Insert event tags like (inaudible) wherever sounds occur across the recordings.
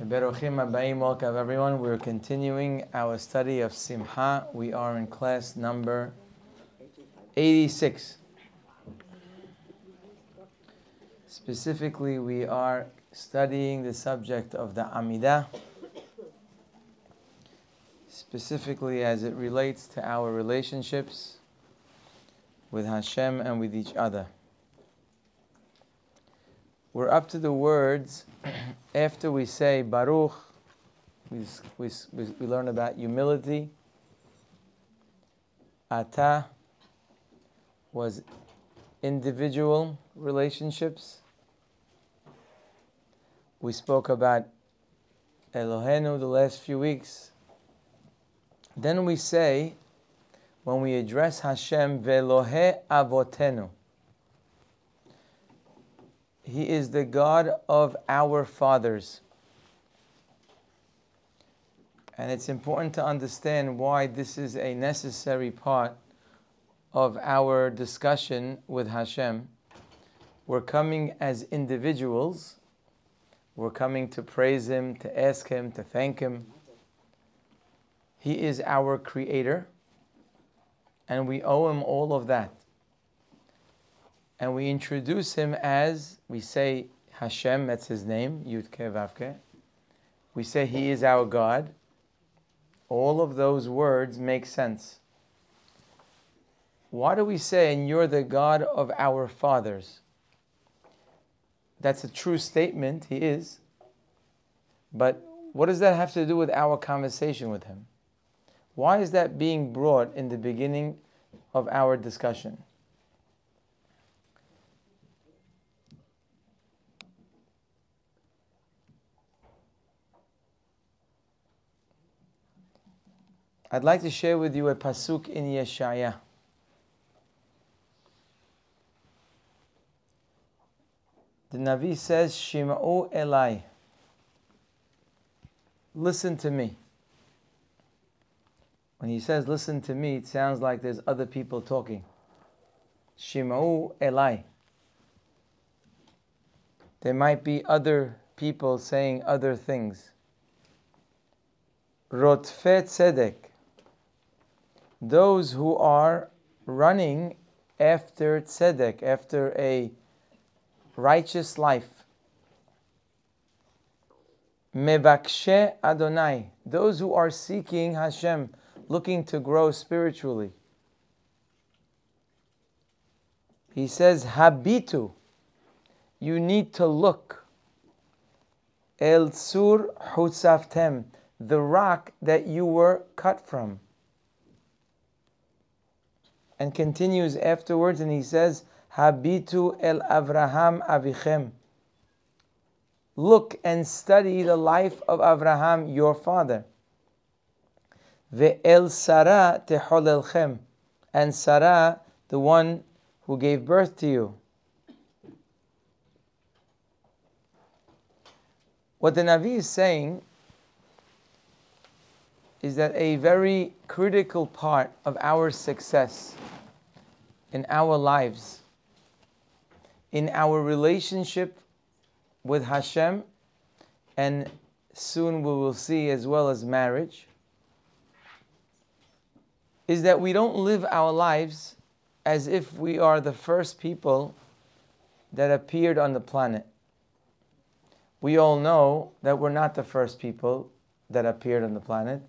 Berochim Abayim, welcome everyone. We're continuing our study of Simha. We are in class number 86. Specifically, we are studying the subject of the Amidah, specifically as it relates to our relationships with Hashem and with each other. We're up to the words (clears throat) after we say Baruch, we, we, we learn about humility. Ata was individual relationships. We spoke about Elohenu the last few weeks. Then we say, when we address Hashem, Velohe Avotenu. He is the God of our fathers. And it's important to understand why this is a necessary part of our discussion with Hashem. We're coming as individuals. We're coming to praise Him, to ask Him, to thank Him. He is our Creator, and we owe Him all of that and we introduce him as we say Hashem, that's his name, Yud Vavke. We say he is our God. All of those words make sense. Why do we say, and you're the God of our fathers? That's a true statement, he is. But what does that have to do with our conversation with him? Why is that being brought in the beginning of our discussion? I'd like to share with you a pasuk in Yeshaya. The Navi says, Shima'u Elai. Listen to me. When he says listen to me, it sounds like there's other people talking. Shima'u Elai. There might be other people saying other things. Rotfe Tzedek those who are running after tzedek, after a righteous life. Mevakshe Adonai, those who are seeking Hashem, looking to grow spiritually. He says, Habitu, you need to look. El Sur Hutzaftem, the rock that you were cut from and continues afterwards and he says, Habitu el Avraham avichem. Look and study the life of Avraham, your father. Ve'el Sarah teholelchem. And Sarah, the one who gave birth to you. What the Navi is saying is that a very critical part of our success in our lives, in our relationship with Hashem, and soon we will see as well as marriage, is that we don't live our lives as if we are the first people that appeared on the planet. We all know that we're not the first people that appeared on the planet.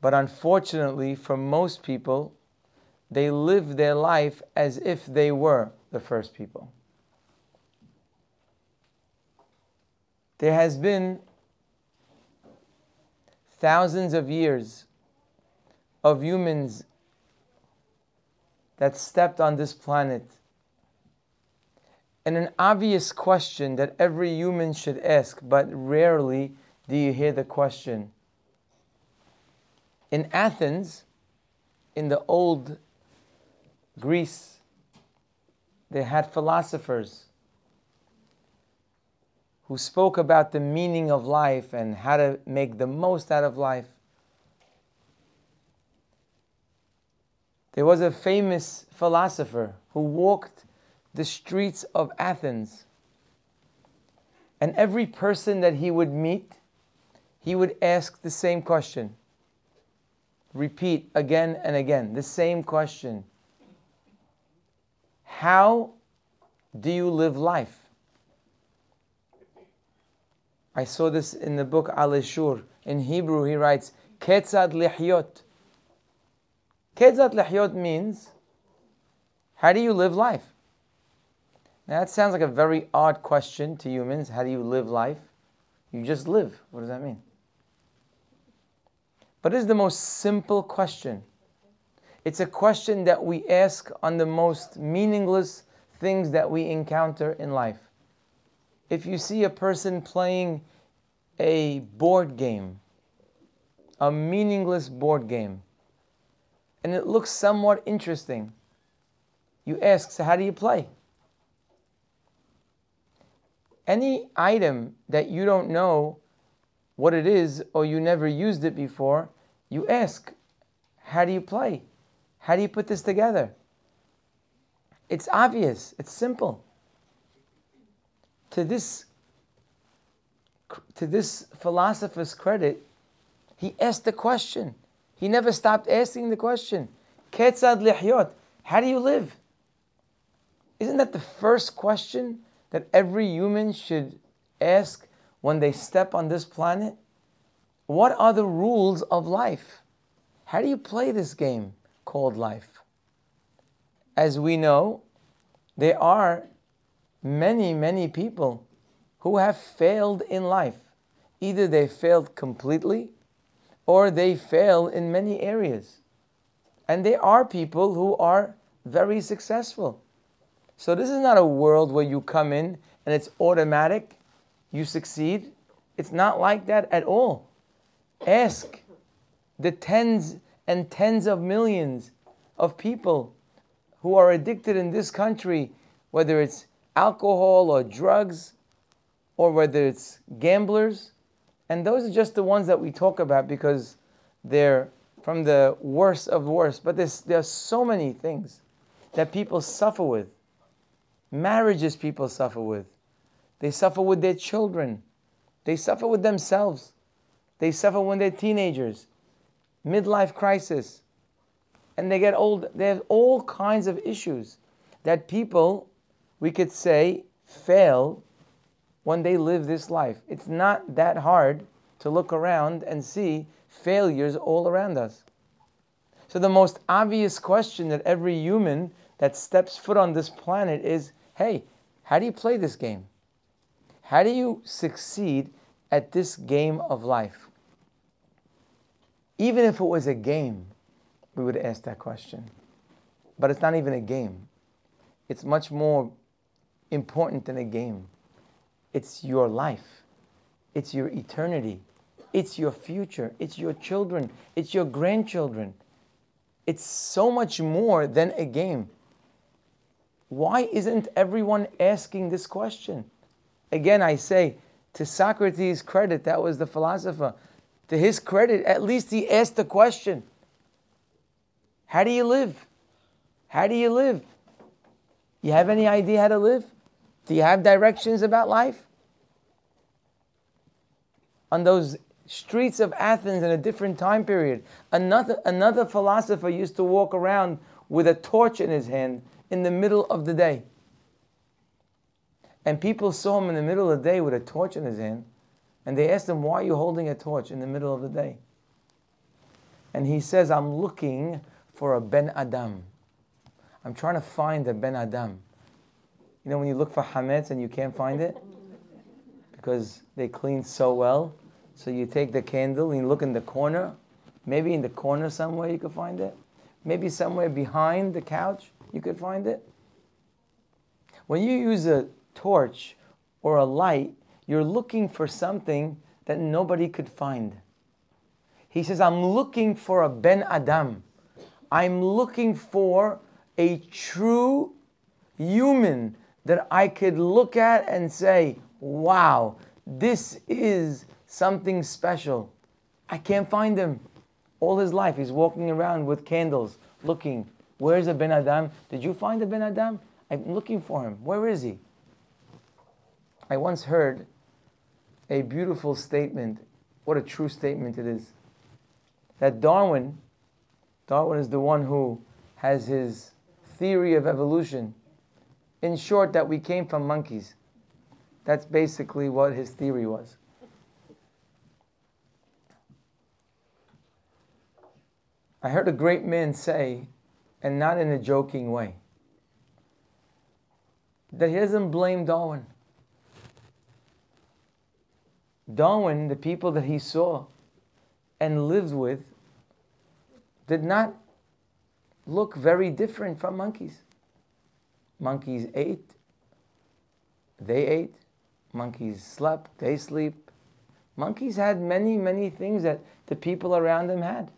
But unfortunately, for most people, they live their life as if they were the first people. There has been thousands of years of humans that stepped on this planet. And an obvious question that every human should ask, but rarely do you hear the question. In Athens, in the old Greece, they had philosophers who spoke about the meaning of life and how to make the most out of life. There was a famous philosopher who walked the streets of Athens. And every person that he would meet, he would ask the same question. Repeat again and again the same question. How do you live life? I saw this in the book Alei Shur. In Hebrew, he writes, Ketzad lihyot. Ketzad lihyot means, how do you live life? Now that sounds like a very odd question to humans. How do you live life? You just live. What does that mean? But it is the most simple question. It's a question that we ask on the most meaningless things that we encounter in life. If you see a person playing a board game, a meaningless board game, and it looks somewhat interesting, you ask, so how do you play? Any item that you don't know what it is or you never used it before, you ask, how do you play? How do you put this together? It's obvious, it's simple. To this to this philosopher's credit, he asked the question. He never stopped asking the question. Ketzad lihyot. How do you live? Isn't that the first question that every human should ask when they step on this planet? What are the rules of life? How do you play this game called life? As we know, there are many, many people who have failed in life. Either they failed completely or they fail in many areas. And there are people who are very successful. So this is not a world where you come in and it's automatic, you succeed. It's not like that at all. Ask the tens and tens of millions of people who are addicted in this country, whether it's alcohol or drugs, or whether it's gamblers. And those are just the ones that we talk about because they're from the worst of worst. But there are so many things that people suffer with. Marriages people suffer with. They suffer with their children. They suffer with themselves. They suffer when they're teenagers, midlife crisis, and they get old. They have all kinds of issues that people, we could say, fail when they live this life. It's not that hard to look around and see failures all around us. So, the most obvious question that every human that steps foot on this planet is hey, how do you play this game? How do you succeed at this game of life? Even if it was a game, we would ask that question. But it's not even a game. It's much more important than a game. It's your life. It's your eternity. It's your future. It's your children. It's your grandchildren. It's so much more than a game. Why isn't everyone asking this question? Again, I say, to Socrates' credit, that was the philosopher to his credit, at least he asked the question How do you live? How do you live? You have any idea how to live? Do you have directions about life? On those streets of Athens in a different time period, another, another philosopher used to walk around with a torch in his hand in the middle of the day. And people saw him in the middle of the day with a torch in his hand. And they asked him, Why are you holding a torch in the middle of the day? And he says, I'm looking for a Ben Adam. I'm trying to find a Ben Adam. You know, when you look for Hametz and you can't find it? Because they clean so well. So you take the candle and you look in the corner. Maybe in the corner somewhere you could find it. Maybe somewhere behind the couch you could find it. When you use a torch or a light, you're looking for something that nobody could find. He says, I'm looking for a Ben Adam. I'm looking for a true human that I could look at and say, wow, this is something special. I can't find him. All his life, he's walking around with candles, looking. Where's a Ben Adam? Did you find a Ben Adam? I'm looking for him. Where is he? I once heard a beautiful statement what a true statement it is. That Darwin, Darwin is the one who has his theory of evolution. In short, that we came from monkeys. That's basically what his theory was. I heard a great man say, and not in a joking way, that he doesn't blame Darwin. Darwin, the people that he saw and lived with, did not look very different from monkeys. Monkeys ate, they ate. Monkeys slept, they sleep. Monkeys had many, many things that the people around them had.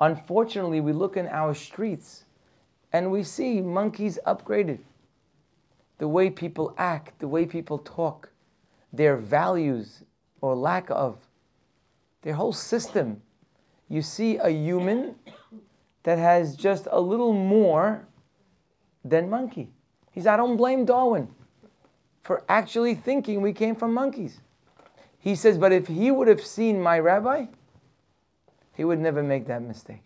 Unfortunately, we look in our streets and we see monkeys upgraded. The way people act, the way people talk, their values or lack of, their whole system. You see a human that has just a little more than monkey. He He's, I don't blame Darwin for actually thinking we came from monkeys. He says, but if he would have seen my rabbi, he would never make that mistake.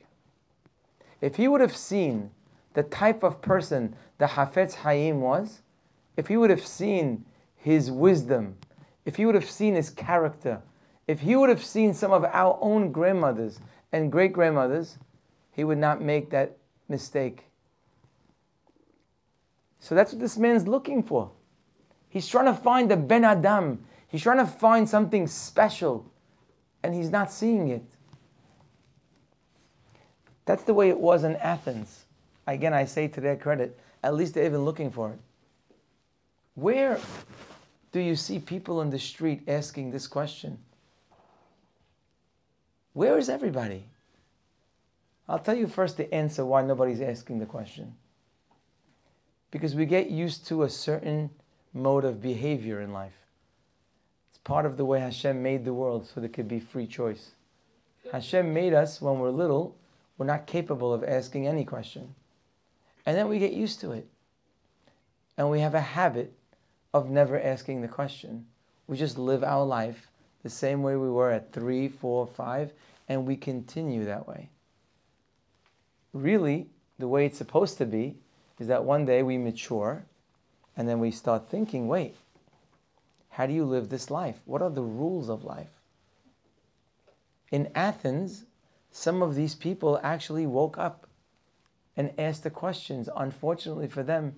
If he would have seen the type of person the Hafetz Haim was, if he would have seen his wisdom, if he would have seen his character, if he would have seen some of our own grandmothers and great grandmothers, he would not make that mistake. So that's what this man's looking for. He's trying to find the Ben Adam. He's trying to find something special, and he's not seeing it. That's the way it was in Athens. Again, I say to their credit, at least they're even looking for it. Where do you see people in the street asking this question? Where is everybody? I'll tell you first the answer why nobody's asking the question. Because we get used to a certain mode of behavior in life. It's part of the way Hashem made the world so there could be free choice. Hashem made us when we're little we're not capable of asking any question. And then we get used to it. And we have a habit of never asking the question. We just live our life the same way we were at three, four, five, and we continue that way. Really, the way it's supposed to be is that one day we mature and then we start thinking wait, how do you live this life? What are the rules of life? In Athens, some of these people actually woke up and asked the questions. Unfortunately for them,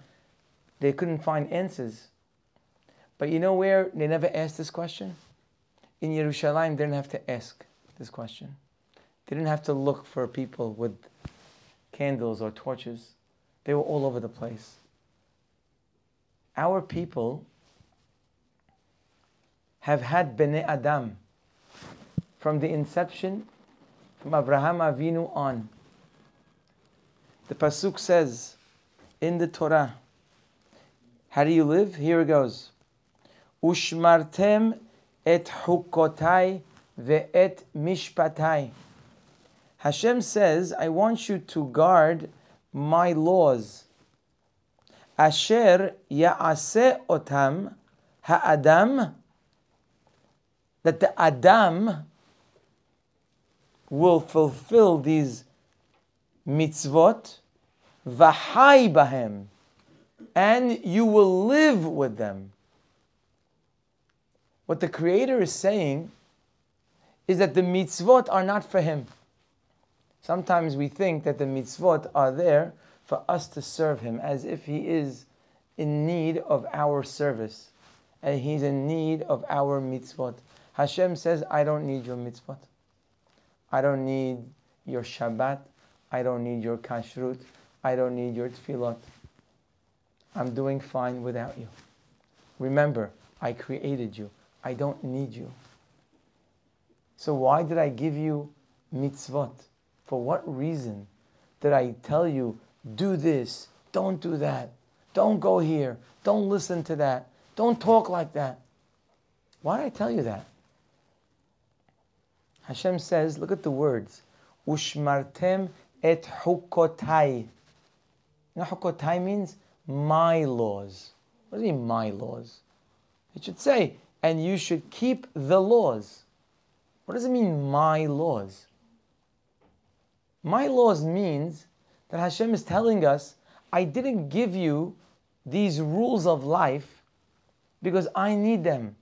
they couldn't find answers. But you know where they never asked this question? In Yerushalayim, they didn't have to ask this question. They didn't have to look for people with candles or torches. They were all over the place. Our people have had Bene Adam from the inception from Abraham Avinu on. The Pasuk says in the Torah, how do you live? Here it goes. Ushmartem et hukotai ve'et mishpatai. Hashem says, I want you to guard my laws. Asher ya'aseh otam ha'adam, that the Adam will fulfill these mitzvot, v'hai bahem, and you will live with them. What the Creator is saying is that the mitzvot are not for Him. Sometimes we think that the mitzvot are there for us to serve Him, as if He is in need of our service, and He's in need of our mitzvot. Hashem says, I don't need your mitzvot. I don't need your Shabbat. I don't need your kashrut. I don't need your tefillot. I'm doing fine without you. Remember, I created you. I don't need you. So why did I give you mitzvot? For what reason did I tell you, do this, don't do that, don't go here, don't listen to that, don't talk like that? Why did I tell you that? Hashem says, look at the words, Ushmartem et hukotai. You know hukotai means my laws. What does it mean, my laws? It should say, and you should keep the laws. What does it mean, my laws? My laws means that Hashem is telling us, I didn't give you these rules of life because I need them.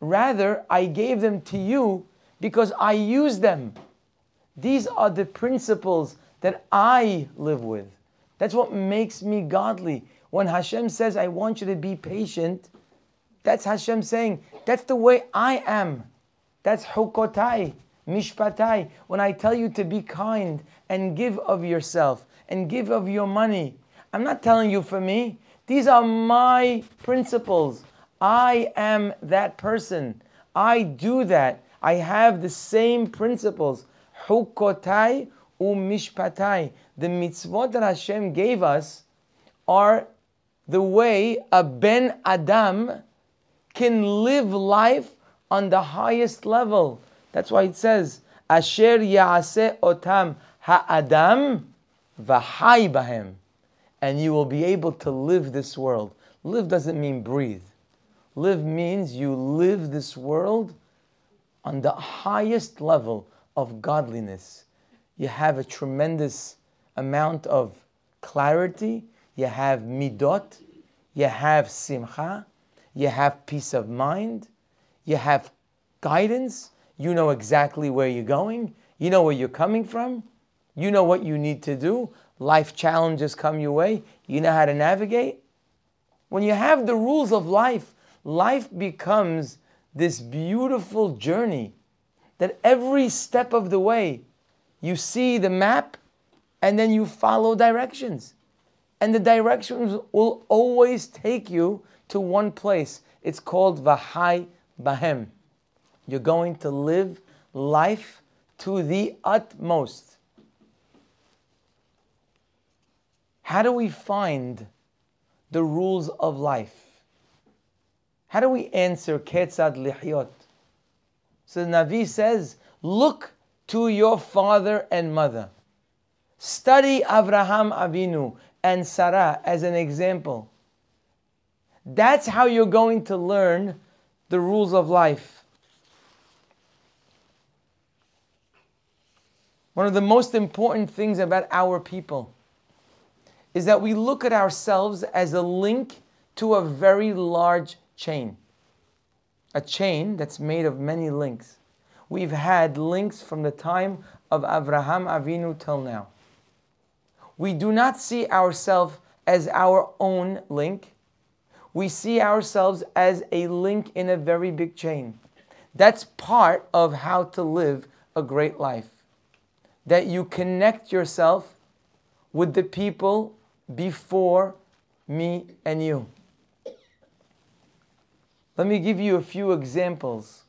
Rather, I gave them to you because I use them. These are the principles that I live with. That's what makes me godly. When Hashem says, I want you to be patient, that's Hashem saying, that's the way I am. That's hukotai, mishpatai. When I tell you to be kind and give of yourself and give of your money, I'm not telling you for me. These are my principles. I am that person. I do that. I have the same principles. Hukotai umishpatai. The mitzvot that Hashem gave us are the way a Ben Adam can live life on the highest level. That's why it says, Asher Yaase Otam Ha'adam V'hai Bahem. And you will be able to live this world. Live doesn't mean breathe. Live means you live this world on the highest level of godliness. You have a tremendous amount of clarity. You have midot. You have simcha. You have peace of mind. You have guidance. You know exactly where you're going. You know where you're coming from. You know what you need to do. Life challenges come your way. You know how to navigate. When you have the rules of life, life becomes this beautiful journey that every step of the way you see the map and then you follow directions. And the directions will always take you to one place. It's called Vahai Bahem. You're going to live life to the utmost. How do we find the rules of life? How do we answer Ketzad Lihyot? So the Navi says, Look to your father and mother. Study Avraham Avinu and Sarah as an example. That's how you're going to learn the rules of life. One of the most important things about our people is that we look at ourselves as a link to a very large chain. A chain that's made of many links. We've had links from the time of Abraham Avinu till now. We do not see ourselves as our own link we see ourselves as a link in a very big chain. That's part of how to live a great life. That you connect yourself with the people before me and you. Let me give you a few examples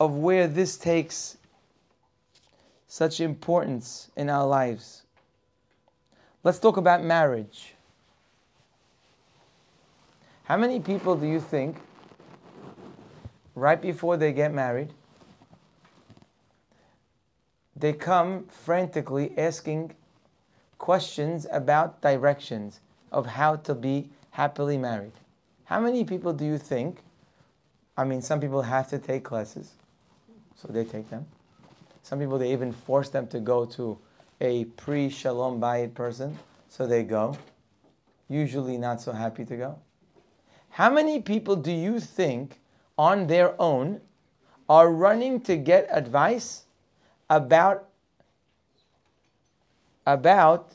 of where this takes such importance in our lives. Let's talk about marriage. How many people do you think, right before they get married, they come frantically asking questions about directions of how to be happily married? How many people do you think? I mean, some people have to take classes, so they take them. Some people, they even force them to go to a pre Shalom Bayit person, so they go. Usually not so happy to go. How many people do you think on their own are running to get advice about about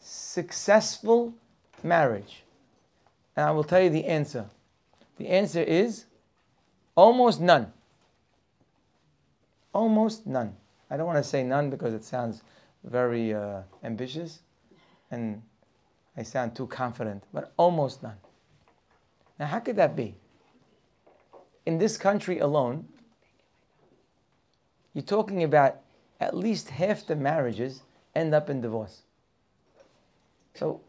successful marriage? And I will tell you the answer. The answer is almost none. Almost none. I don't want to say none because it sounds very uh, ambitious and I sound too confident, but almost none. Now, how could that be? In this country alone, you're talking about at least half the marriages end up in divorce. So,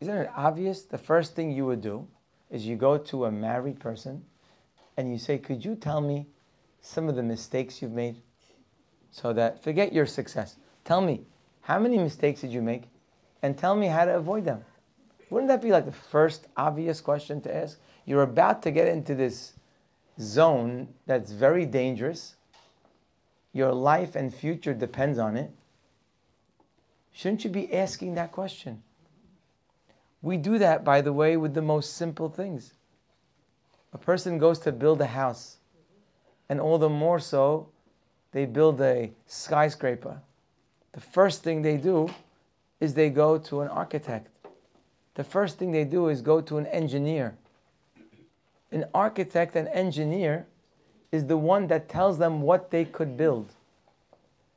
isn't it obvious? The first thing you would do is you go to a married person and you say, Could you tell me some of the mistakes you've made? So that, forget your success. Tell me, how many mistakes did you make? And tell me how to avoid them. Wouldn't that be like the first obvious question to ask? You're about to get into this zone that's very dangerous, your life and future depends on it, shouldn't you be asking that question? We do that, by the way, with the most simple things. A person goes to build a house, and all the more so, they build a skyscraper. The first thing they do is they go to an architect. The first thing they do is go to an engineer. An architect and engineer is the one that tells them what they could build.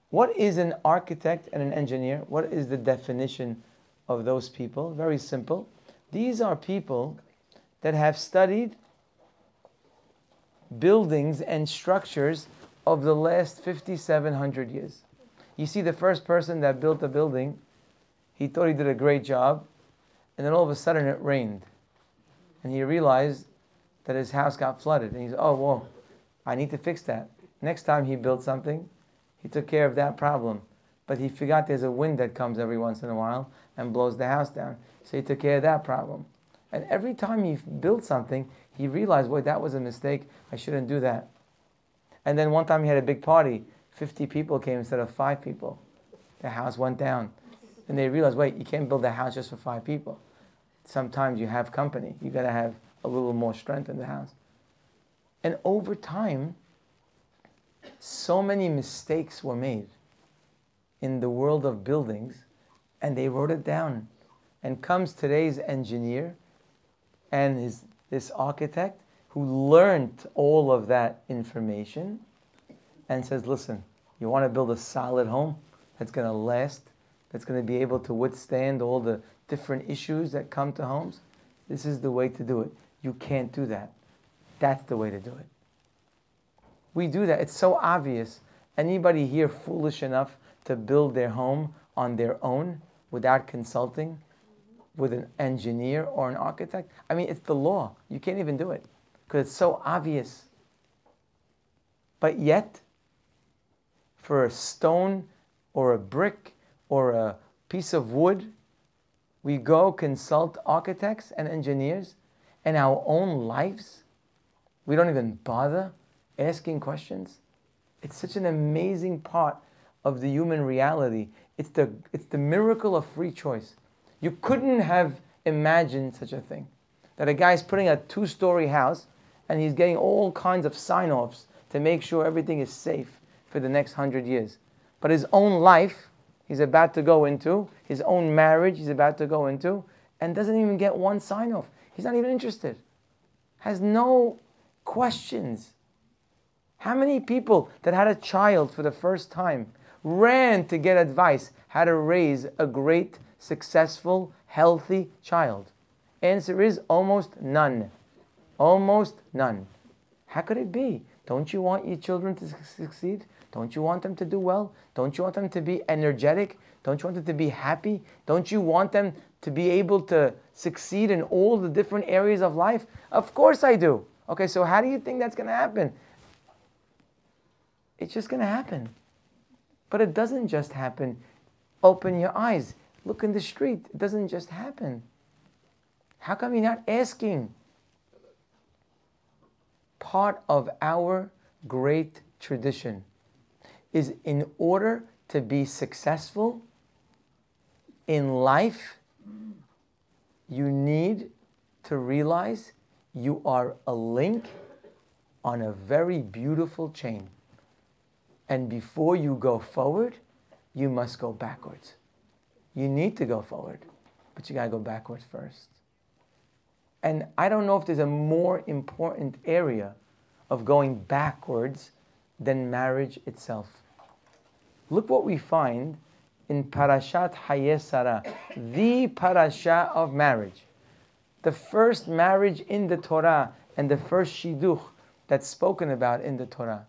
What is an architect and an engineer? What is the definition of those people? Very simple. These are people that have studied buildings and structures of the last 5,700 years. You see, the first person that built a building, he thought he did a great job, and then all of a sudden it rained. And he realized that his house got flooded. And he said, Oh, whoa, I need to fix that. Next time he built something, he took care of that problem. But he forgot there's a wind that comes every once in a while and blows the house down. So he took care of that problem. And every time he built something, he realized, boy, that was a mistake. I shouldn't do that. And then one time he had a big party. 50 people came instead of five people. The house went down. And they realized, wait, you can't build a house just for five people. Sometimes you have company. You got to have a little more strength in the house. And over time, so many mistakes were made in the world of buildings, and they wrote it down. And comes today's engineer and his, this architect who learned all of that information and says, listen, you want to build a solid home that's going to last, that's going to be able to withstand all the different issues that come to homes? This is the way to do it. You can't do that. That's the way to do it. We do that. It's so obvious. Anybody here foolish enough to build their home on their own without consulting with an engineer or an architect? I mean, it's the law. You can't even do it because it's so obvious. But yet, for a stone or a brick or a piece of wood, we go consult architects and engineers and our own lives. We don't even bother asking questions. It's such an amazing part of the human reality. It's the, it's the miracle of free choice. You couldn't have imagined such a thing. That a guy's putting a two story house and he's getting all kinds of sign offs to make sure everything is safe for the next hundred years. But his own life, he's about to go into, his own marriage, he's about to go into, and doesn't even get one sign off. He's not even interested, has no questions. How many people that had a child for the first time ran to get advice how to raise a great, successful, healthy child? Answer is almost none. Almost none. How could it be? Don't you want your children to succeed? Don't you want them to do well? Don't you want them to be energetic? Don't you want them to be happy? Don't you want them to be able to succeed in all the different areas of life? Of course I do. Okay, so how do you think that's going to happen? It's just going to happen. But it doesn't just happen. Open your eyes. Look in the street. It doesn't just happen. How come you're not asking? Part of our great tradition is in order to be successful in life, you need to realize you are a link on a very beautiful chain. And before you go forward, you must go backwards. You need to go forward, but you got to go backwards first. And I don't know if there's a more important area of going backwards than marriage itself. Look what we find in Parashat Hayei Sarah, the parasha of marriage. The first marriage in the Torah and the first shidduch that's spoken about in the Torah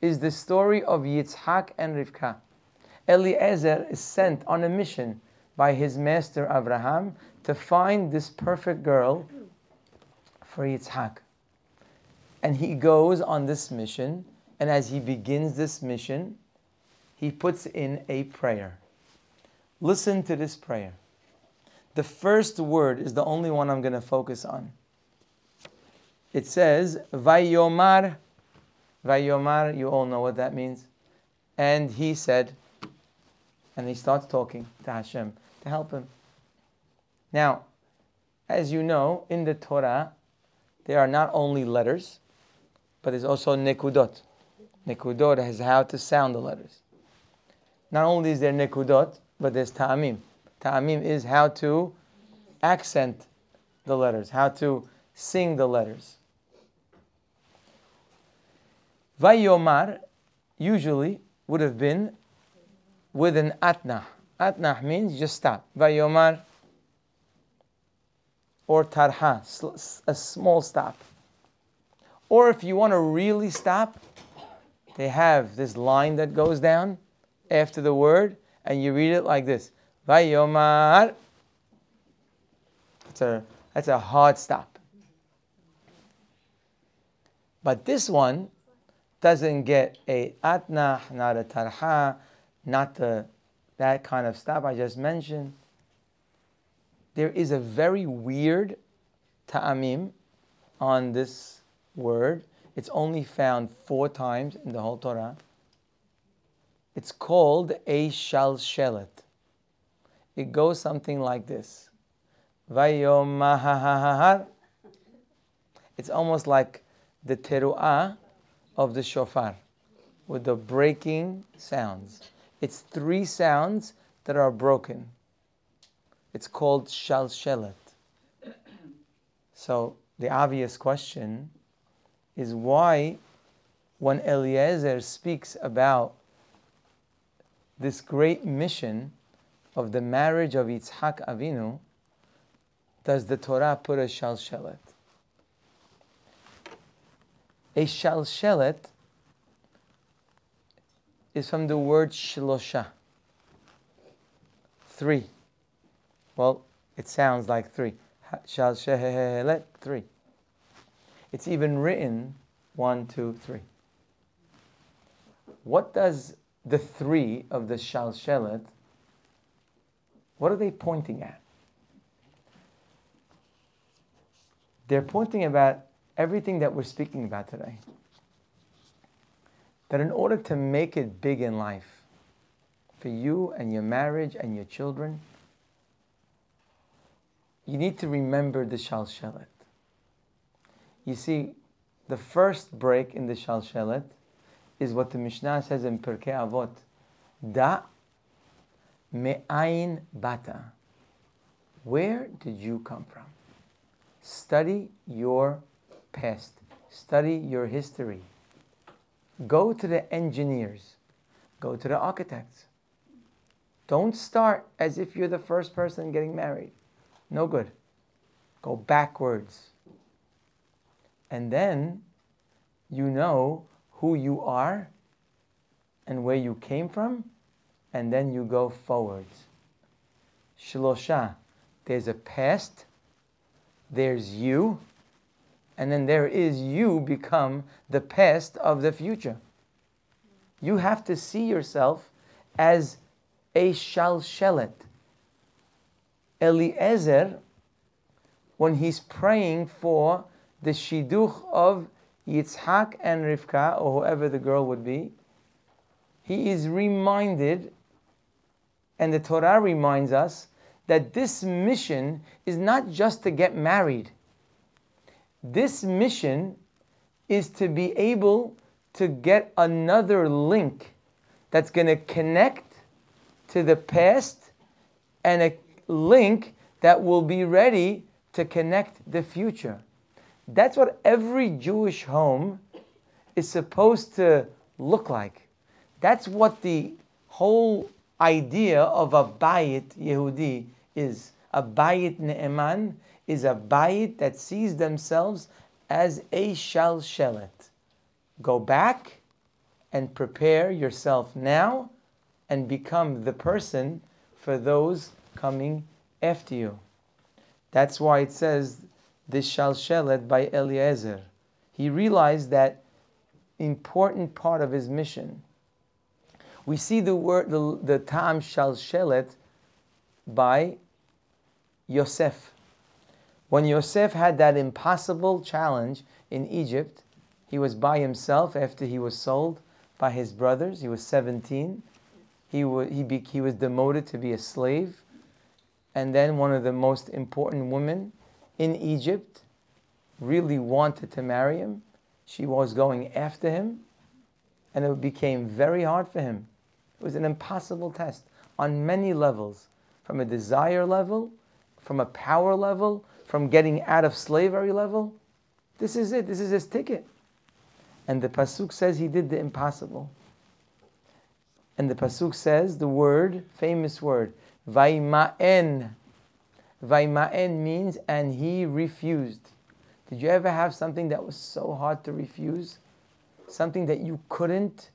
is the story of Yitzhak and Rivka. Eliezer is sent on a mission by his master Abraham to find this perfect girl for Yitzhak. And he goes on this mission, and as he begins this mission, he puts in a prayer. Listen to this prayer. The first word is the only one I'm going to focus on. it says, Vayomar, Vayomar, you all know what that means. And he said, and he starts talking to Hashem to help him. Now, as you know, in the Torah, there are not only letters, but there's also nekudot. Nekudot is how to sound the letters. Not only is there nekudot, but there's ta'amim. Ta'amim is how to accent the letters, how to sing the letters. Vayomar usually would have been with an atnah. Atnah means just stop. Vayomar or tarha, a small stop. Or if you want to really stop, they have this line that goes down after the word, and you read it like this. Vayomar. That's a, that's a hard stop. But this one doesn't get a atnah, not a tarha, not the, that kind of stop I just mentioned. There is a very weird ta'amim on this word. It's only found four times in the whole Torah. It's called a shalshelet. It goes something like this. It's almost like the teruah of the shofar with the breaking sounds. It's three sounds that are broken. It's called shalshelet. So the obvious question is why, when Eliezer speaks about this great mission of the marriage of Yitzhak Avinu, does the Torah put a shalshelet? A shalshelet is from the word shlosha. Three. Well, it sounds like three. Shalshelet, three. It's even written one, two, three. What does the three of the shalshelet, what are they pointing at? They're pointing about everything that we're speaking about today. That in order to make it big in life, for you and your marriage and your children, you need to remember the shalshelet. You see, the first break in the shalshelet is what the Mishnah says in Pirkei Avot. Da me'ayin bata. Where did you come from? Study your past. Study your history. Go to the engineers. Go to the architects. Don't start as if you're the first person getting married. No good. Go backwards. And then you know who you are and where you came from, and then you go forwards. Shlosha, there's a past, there's you, and then there is you become the past of the future. You have to see yourself as a shalshelet. Eliezer, when he's praying for the shidduch of Yitzhak and Rivka, or whoever the girl would be, he is reminded, and the Torah reminds us, that this mission is not just to get married this mission is to be able to get another link that's going to connect to the past and a link that will be ready to connect the future. That's what every Jewish home is supposed to look like. That's what the whole idea of a Bayit Yehudi is. A Bayit Ne'eman is a bayit that sees themselves as a shalshelet. Go back and prepare yourself now and become the person for those coming after you. That's why it says this shalshelet by Eliezer. He realized that important part of his mission. We see the word the, the tam shalshelet by Yosef. When Yosef had that impossible challenge in Egypt, he was by himself after he was sold by his brothers. He was 17. He, wa- he, be- he was demoted to be a slave. And then one of the most important women in Egypt really wanted to marry him. She was going after him. And it became very hard for him. It was an impossible test on many levels from a desire level, from a power level, from getting out of slavery level. This is it. This is his ticket. And the Pasuk says he did the impossible. And the Pasuk says the word, famous word, Vaima'en. Vaima'en means, and he refused. Did you ever have something that was so hard to refuse? Something that you couldn't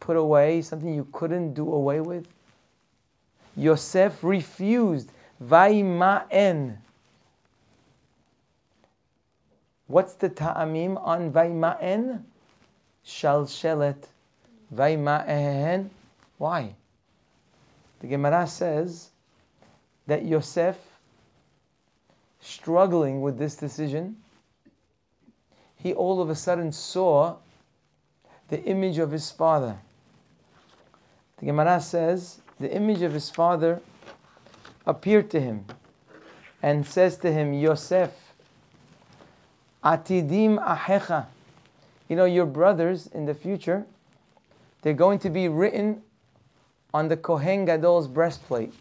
put away, something you couldn't do away with? Yosef refused. Vaima'en. What's the ta'amim on Vaima'en? Shalshelet. Vaima'en. Why? The Gemara says that Yosef, struggling with this decision, he all of a sudden saw the image of his father. The Gemara says the image of his father appeared to him and says to him, Yosef, Atidim ahecha. You know, your brothers in the future, they're going to be written on the Kohen Gadol's breastplate.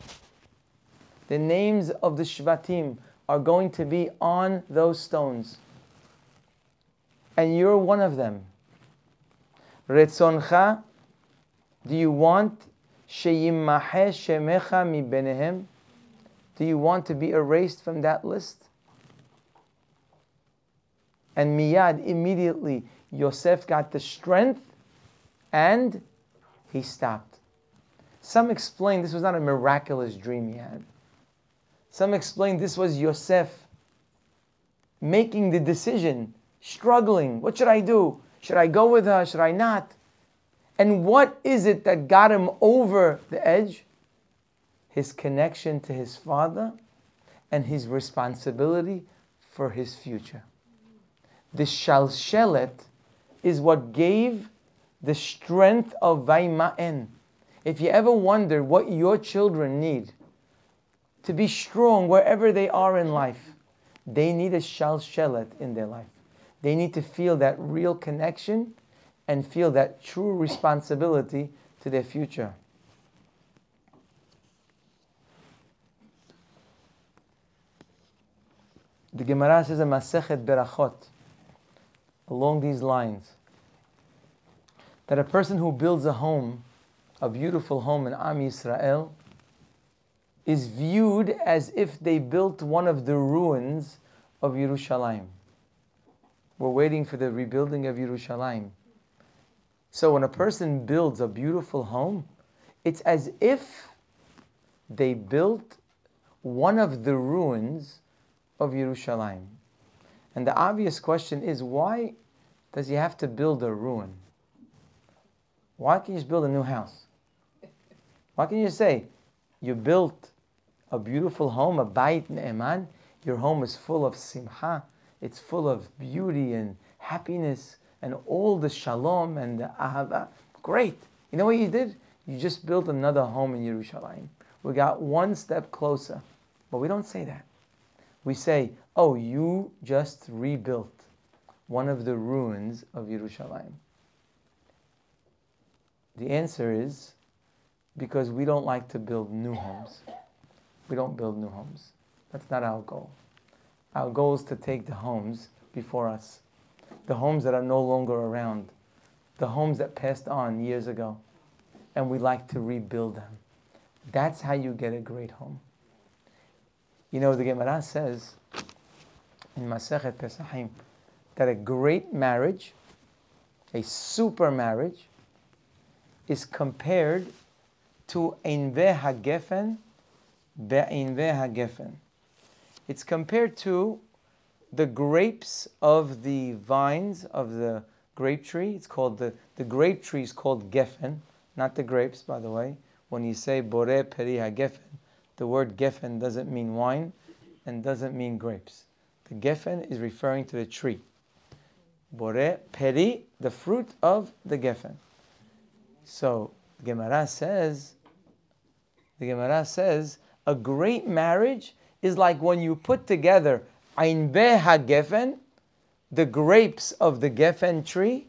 The names of the Shvatim are going to be on those stones. And you're one of them. Retzoncha, do you want shemecha mi benehem? Do you want to be erased from that list? And miyad, immediately, Yosef got the strength and he stopped. Some explain this was not a miraculous dream he had. Some explain this was Yosef making the decision, struggling. What should I do? Should I go with her? Should I not? And what is it that got him over the edge? His connection to his father and his responsibility for his future. The shalshelet is what gave the strength of Vaima'en. If you ever wonder what your children need to be strong wherever they are in life, they need a shalshelet in their life. They need to feel that real connection and feel that true responsibility to their future. The Gemara says in Masechet Berachot, along these lines, that a person who builds a home, a beautiful home in Am Yisrael, is viewed as if they built one of the ruins of Yerushalayim. We're waiting for the rebuilding of Yerushalayim. So when a person builds a beautiful home, it's as if they built one of the ruins of Yerushalayim. And the obvious question is why does he have to build a ruin? Why can't you just build a new house? Why can't you say you built a beautiful home, a bait ne'eman, your home is full of simcha, it's full of beauty and happiness and all the shalom and the ahava. Great. You know what you did? You just built another home in Yerushalayim. We got one step closer. But we don't say that. We say, oh, you just rebuilt one of the ruins of Yerushalayim. The answer is because we don't like to build new homes. We don't build new homes. That's not our goal. Our goal is to take the homes before us, the homes that are no longer around, the homes that passed on years ago, and we like to rebuild them. That's how you get a great home. You know, the Gemara says in Masechet Pesachim that a great marriage, a super marriage, is compared to Einve HaGefen HaGefen. It's compared to the grapes of the vines of the grape tree. It's called the, the grape tree is called Gefen, not the grapes, by the way. When you say Bore Peri HaGefen, the word Gefen doesn't mean wine, and doesn't mean grapes. The gefen is referring to the tree. Bore peri, the fruit of the gefen. So Gemara says, the Gemara says, a great marriage is like when you put together ein gefen, the grapes of the gefen tree,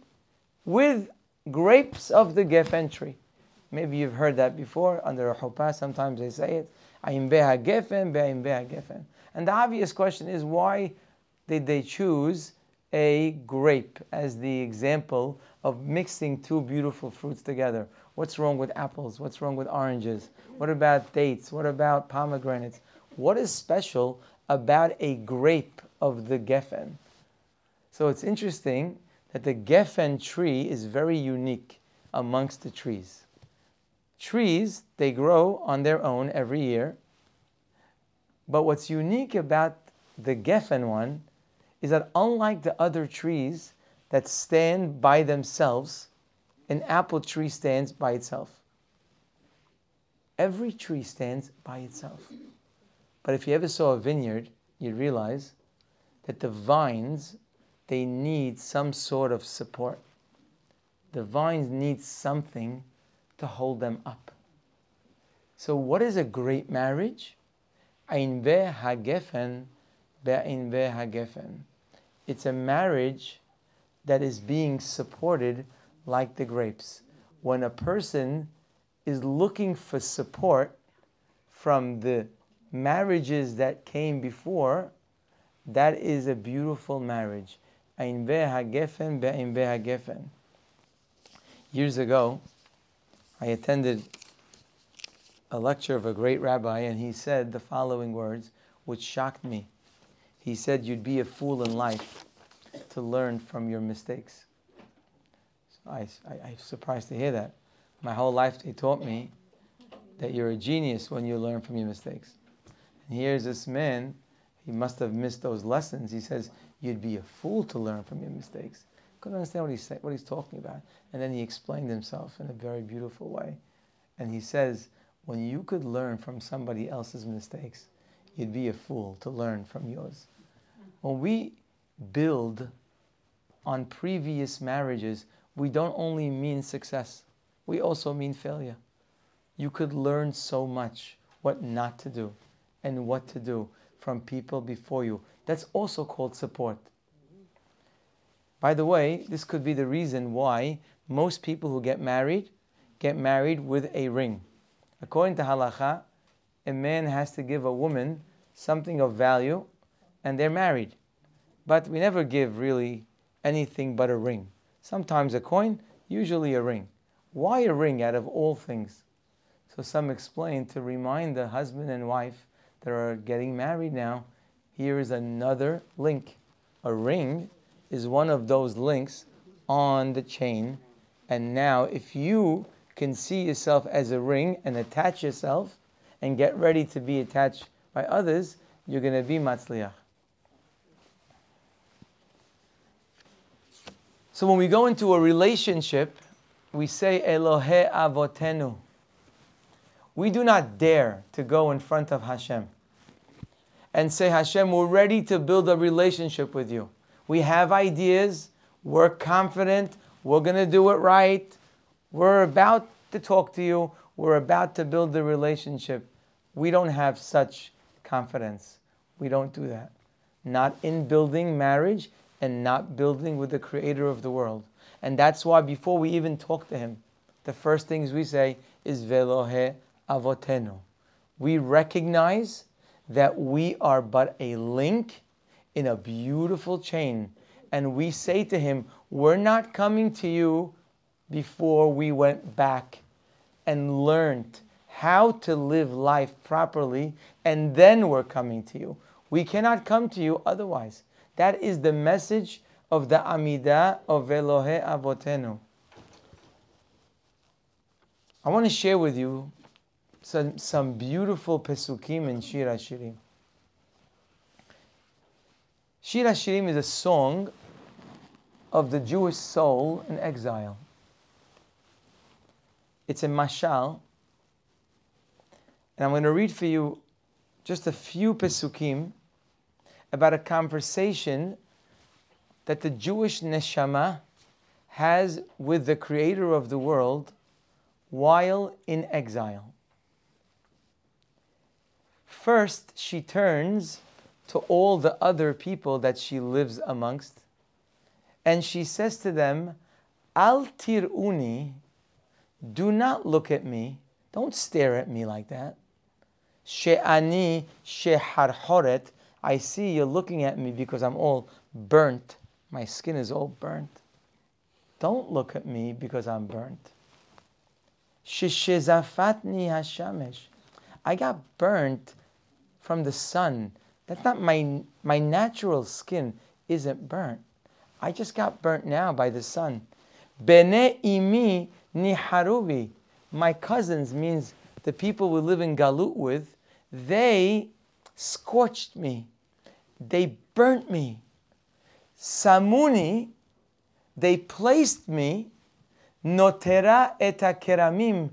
with grapes of the gefen tree. Maybe you've heard that before under a chuppah. Sometimes they say it. Ein gefen, be'ain gefen. And the obvious question is why did they choose a grape as the example of mixing two beautiful fruits together? What's wrong with apples? What's wrong with oranges? What about dates? What about pomegranates? What is special about a grape of the Gefen? So it's interesting that the Gefen tree is very unique amongst the trees. Trees, they grow on their own every year. But what's unique about the Gefen one is that unlike the other trees that stand by themselves, an apple tree stands by itself. Every tree stands by itself. But if you ever saw a vineyard, you'd realize that the vines, they need some sort of support. The vines need something to hold them up. So, what is a great marriage? Ein hagefen. It's a marriage that is being supported like the grapes. When a person is looking for support from the marriages that came before, that is a beautiful marriage. Years ago, I attended a lecture of a great rabbi, and he said the following words, which shocked me. He said, You'd be a fool in life to learn from your mistakes. So I, I, I'm surprised to hear that. My whole life, they taught me that you're a genius when you learn from your mistakes. And here's this man, he must have missed those lessons. He says, You'd be a fool to learn from your mistakes. Couldn't understand what he's, what he's talking about. And then he explained himself in a very beautiful way. And he says, When you could learn from somebody else's mistakes, you'd be a fool to learn from yours. When we build on previous marriages, we don't only mean success, we also mean failure. You could learn so much what not to do and what to do from people before you. That's also called support. By the way, this could be the reason why most people who get married get married with a ring. According to halacha, a man has to give a woman something of value and they're married. But we never give really anything but a ring. Sometimes a coin, usually a ring. Why a ring out of all things? So some explain to remind the husband and wife that are getting married now, here is another link. A ring is one of those links on the chain. And now, if you can see yourself as a ring and attach yourself and get ready to be attached by others, you're going to be matzliach. So when we go into a relationship, we say Elohe Avotenu. We do not dare to go in front of Hashem and say, Hashem, we're ready to build a relationship with you. We have ideas, we're confident, we're going to do it right, we're about to talk to you, we're about to build the relationship. We don't have such confidence. We don't do that. Not in building marriage and not building with the creator of the world. And that's why before we even talk to him, the first things we say is Velohe Avotenu. We recognize that we are but a link in a beautiful chain. And we say to him, We're not coming to you before we went back and learned how to live life properly, and then we're coming to you. We cannot come to you otherwise. That is the message of the Amidah of Elohe Avotenu. I want to share with you some, some beautiful Pesukim in Shir HaShirim. Shir HaShirim is a song of the Jewish soul in exile. It's a mashal, and I'm going to read for you just a few Pesukim about a conversation that the Jewish neshama has with the creator of the world while in exile. First, she turns to all the other people that she lives amongst, and she says to them, Al tiruni, do not look at me, don't stare at me like that. She'ani sheharhoret, I see you're looking at me because I'm all burnt. My skin is all burnt. Don't look at me because I'm burnt. Shishizafatni hashamesh. I got burnt from the sun. That's not my my natural skin isn't burnt. I just got burnt now by the sun. Bene imi niharubi. My cousins means the people we live in Galut with, they scorched me. They burnt me. Samuni, they placed me. Notera et keramim.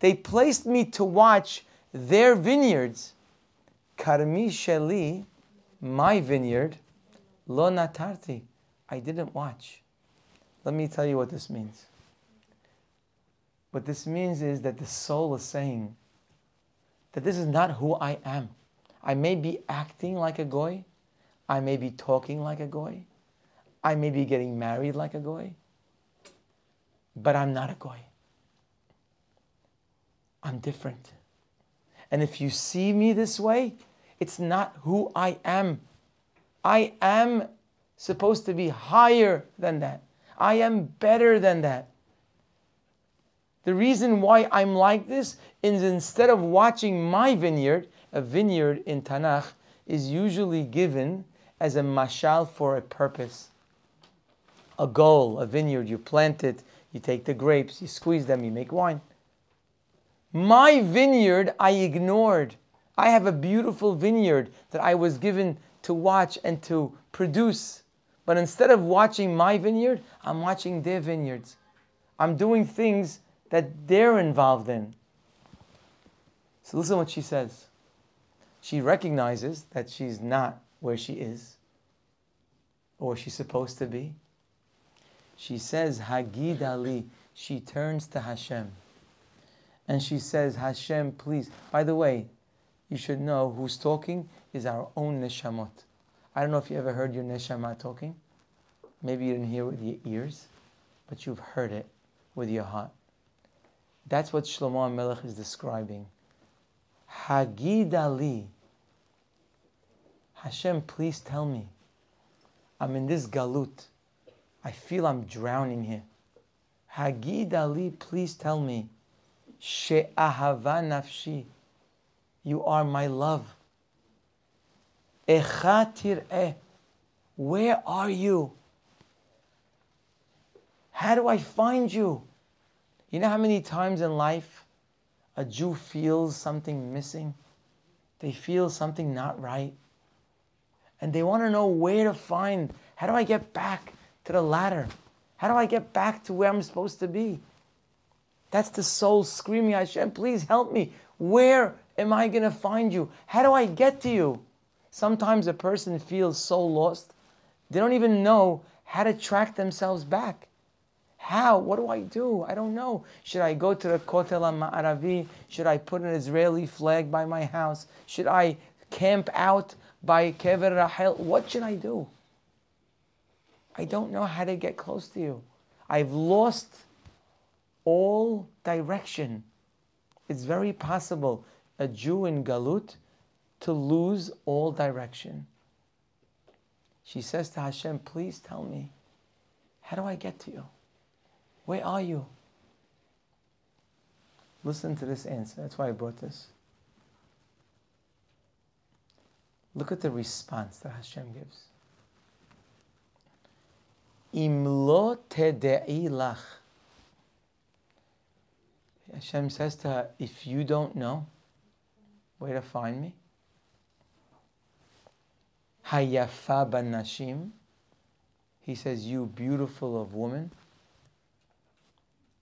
They placed me to watch their vineyards. Karmi sheli, my vineyard, lo natarti. I didn't watch. Let me tell you what this means. What this means is that the soul is saying that this is not who I am. I may be acting like a goy, I may be talking like a goy, I may be getting married like a goy, but I'm not a goy. I'm different. And if you see me this way, it's not who I am. I am supposed to be higher than that. I am better than that. The reason why I'm like this is instead of watching my vineyard, a vineyard in Tanakh is usually given as a mashal for a purpose. A goal, a vineyard, you plant it, you take the grapes, you squeeze them, you make wine. My vineyard I ignored. I have a beautiful vineyard that I was given to watch and to produce. But instead of watching my vineyard, I'm watching their vineyards. I'm doing things that they're involved in. So listen what she says. She recognizes that she's not where she is or she's supposed to be. She says, Hagid Ali. She turns to Hashem. And she says, Hashem, please. By the way, you should know who's talking is our own neshamot. I don't know if you ever heard your neshama talking. Maybe you didn't hear it with your ears, but you've heard it with your heart. That's what Shlomo Melech is describing. Hagid Ali. Hashem, please tell me. I'm in this galut. I feel I'm drowning here. Hagid Ali, please tell me. She'ahava nafshi. You are my love. Echa eh. Where are you? How do I find you? You know how many times in life a Jew feels something missing? They feel something not right. And they want to know where to find. How do I get back to the ladder? How do I get back to where I'm supposed to be? That's the soul screaming, Hashem, please help me. Where am I going to find you? How do I get to you? Sometimes a person feels so lost, they don't even know how to track themselves back. How? What do I do? I don't know. Should I go to the Kotel Ma'aravi? Should I put an Israeli flag by my house? Should I camp out by Kever Rahel? What should I do? I don't know how to get close to you. I've lost all direction. It's very possible a Jew in Galut to lose all direction. She says to Hashem, please tell me, how do I get to you? Where are you? Listen to this answer. That's why I brought this. Look at the response that Hashem gives. Imlo tede'i lach. Hashem says to her, if you don't know where to find me, hayafa nashim. He says, you beautiful of woman.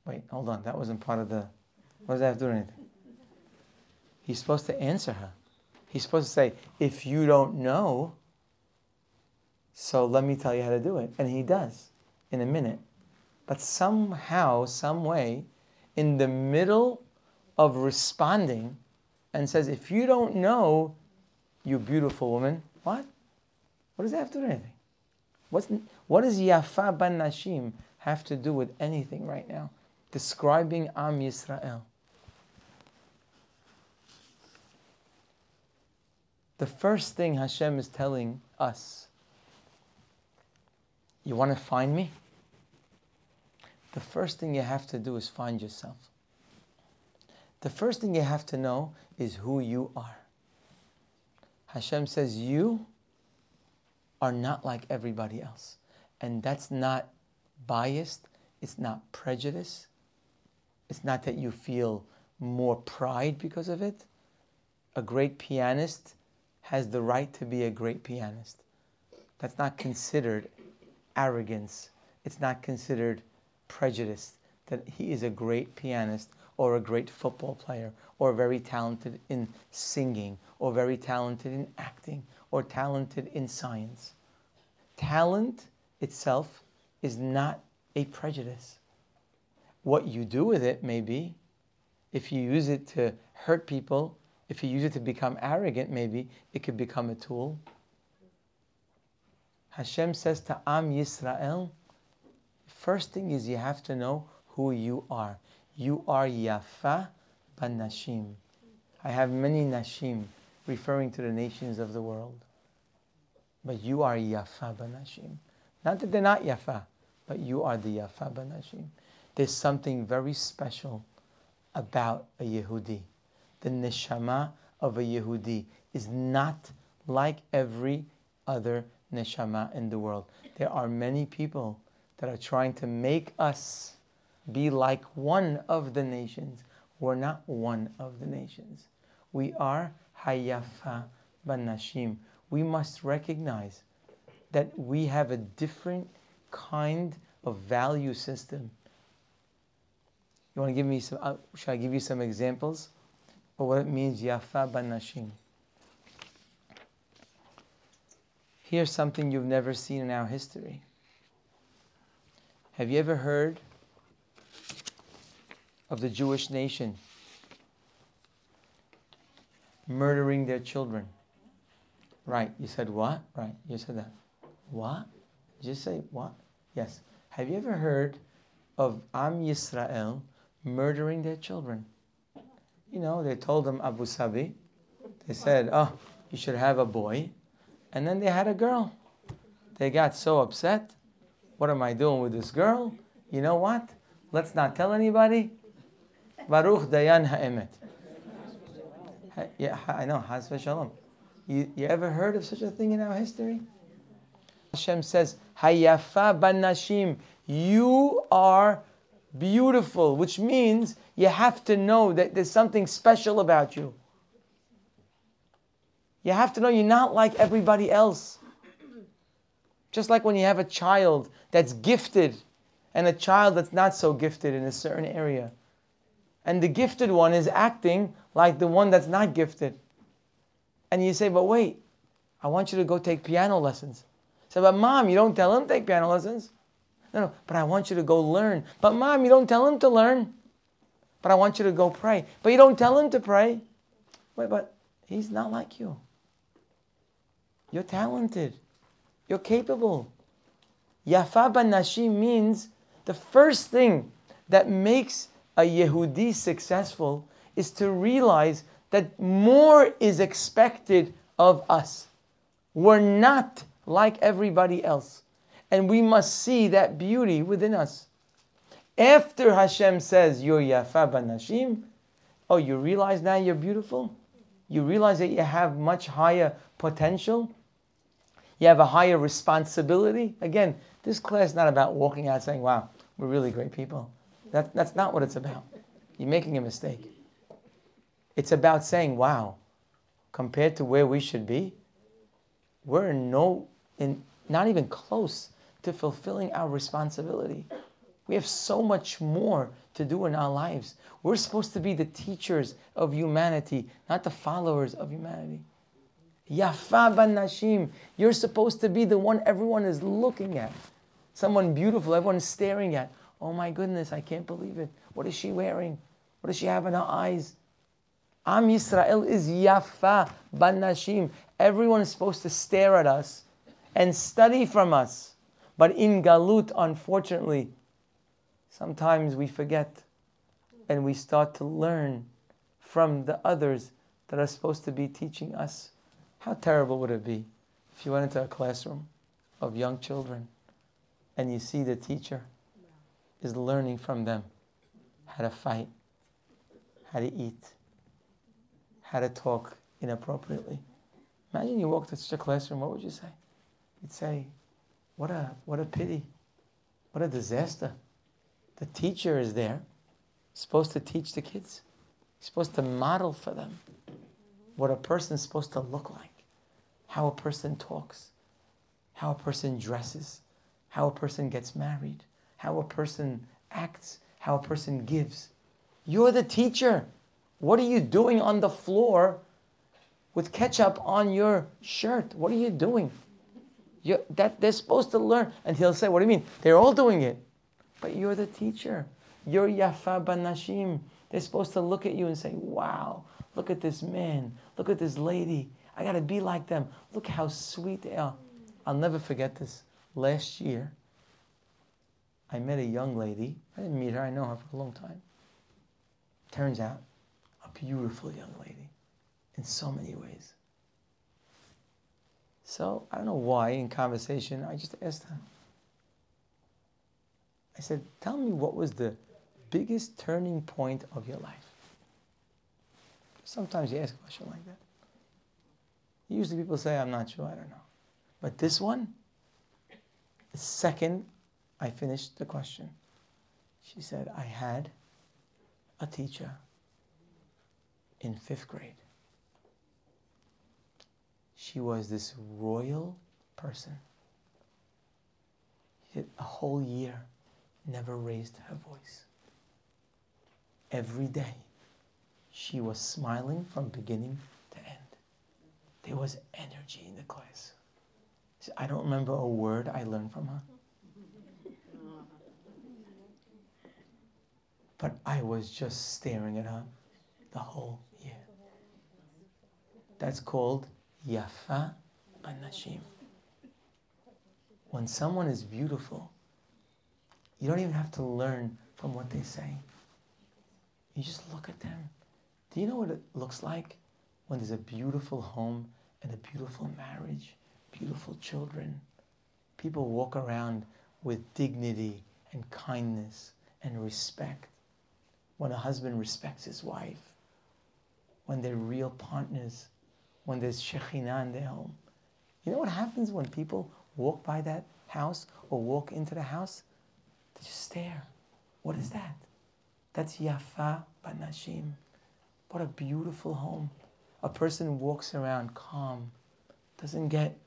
Wait, hold on. That wasn't part of the. What does that have to do with anything? He's supposed to answer her. He's supposed to say, if you don't know, So let me tell you how to do it. And he does in a minute. But somehow, some way, in the middle of responding and says, if you don't know, you beautiful woman, what? What does that have to do with anything? What's, what does Yafa ban Nashim have to do with anything right now? Describing Am Yisrael. The first thing Hashem is telling us you want to find me? The first thing you have to do is find yourself. The first thing you have to know is who you are. Hashem says, You are not like everybody else. And that's not biased, it's not prejudice, it's not that you feel more pride because of it. A great pianist has the right to be a great pianist. That's not considered arrogance. It's not considered prejudice that he is a great pianist or a great football player or very talented in singing or very talented in acting or talented in science. Talent itself is not a prejudice. What you do with it may be. If you use it to hurt people, if you use it to become arrogant, maybe it could become a tool. Hashem says to Am Yisrael, first thing is you have to know who you are. You are Yafa ban Nashim. I have many Nashim referring to the nations of the world. But you are Yafa ban Nashim. Not that they're not Yafa, but you are the Yafa ban Nashim. There's something very special about a Yehudi. The neshama of a Yehudi is not like every other neshama in the world. There are many people that are trying to make us be like one of the nations. We're not one of the nations. We are Hayafa Banashim. We must recognize that we have a different kind of value system. You want to give me some, uh, should I give you some examples of what it means, Yafa Banashim? Here's something you've never seen in our history. Have you ever heard of the Jewish nation murdering their children? Right. You said what? Right. You said that. What? Did you say what? Yes. Have you ever heard of Am Yisrael murdering their children? You know, they told them Abu Sabi. They said, oh, you should have a boy and then they had a girl. They got so upset. What am I doing with this girl? You know what? Let's not tell anybody. Baruch Dayan Ha'emet. Yeah, I know. Haz v'shalom. You, you ever heard of such a thing in our history? Hashem says, Hayafa banashim. You are beautiful, which means you have to know that there's something special about you. You have to know you're not like everybody else. Just like when you have a child that's gifted and a child that's not so gifted in a certain area. And the gifted one is acting like the one that's not gifted. And you say, but wait, I want you to go take piano lessons. Say, but mom, you don't tell him to take piano lessons. No, no, but I want you to go learn. But mom, you don't tell him to learn. But I want you to go pray. But you don't tell him to pray. Wait, but he's not like you. You're talented. You're capable. Yafa Nashi means the first thing that makes a Yehudi successful is to realize that more is expected of us. We're not like everybody else. And we must see that beauty within us. After Hashem says, You're Yafa Nashim, oh, you realize now you're beautiful? You realize that you have much higher potential? You have a higher responsibility. Again, this class is not about walking out saying, wow, we're really great people. That, that's not what it's about. You're making a mistake. It's about saying, wow, compared to where we should be, we're in no, in, not even close to fulfilling our responsibility. We have so much more to do in our lives. We're supposed to be the teachers of humanity, not the followers of humanity. Yafa ban nashim. You're supposed to be the one everyone is looking at. Someone beautiful, everyone's staring at. Oh my goodness, I can't believe it. What is she wearing? What does she have in her eyes? Am Yisrael is Yafa ban nashim. Everyone is supposed to stare at us and study from us. But in Galut, unfortunately, sometimes we forget and we start to learn from the others that are supposed to be teaching us. How terrible would it be if you went into a classroom of young children and you see the teacher is learning from them how to fight, how to eat, how to talk inappropriately. Imagine you walked into such a classroom, what would you say? You'd say, what a, what a pity, what a disaster. The teacher is there, supposed to teach the kids, supposed to model for them what a person is supposed to look like, how a person talks, how a person dresses, how a person gets married, how a person acts, how a person gives. You're the teacher. What are you doing on the floor with ketchup on your shirt? What are you doing? You're, that they're supposed to learn. And he'll say, What do you mean? They're all doing it. But you're the teacher. You're Yafa Banashim. They're supposed to look at you and say, Wow, look at this man. Look at this lady. I got to be like them. Look how sweet they are. I'll never forget this. Last year, I met a young lady. I didn't meet her, I know her for a long time. Turns out, a beautiful young lady in so many ways. So I don't know why in conversation, I just asked her. I said, Tell me what was the biggest turning point of your life? Sometimes you ask a question like that. Usually people say, I'm not sure, I don't know. But this one, the second I finished the question, she said, I had a teacher in fifth grade. She was this royal person. A whole year never raised her voice. Every day she was smiling from beginning to end. There was energy in the class. I don't remember a word I learned from her. But I was just staring at her the whole year. That's called Yafa Anashim. When someone is beautiful, you don't even have to learn from what they say. You just look at them do you know what it looks like when there's a beautiful home and a beautiful marriage, beautiful children? People walk around with dignity and kindness and respect. When a husband respects his wife, when they're real partners, when there's Shekhinah in their home. You know what happens when people walk by that house or walk into the house? Just stare. What is that? That's Yafa Banashim. What a beautiful home. A person walks around calm, doesn't get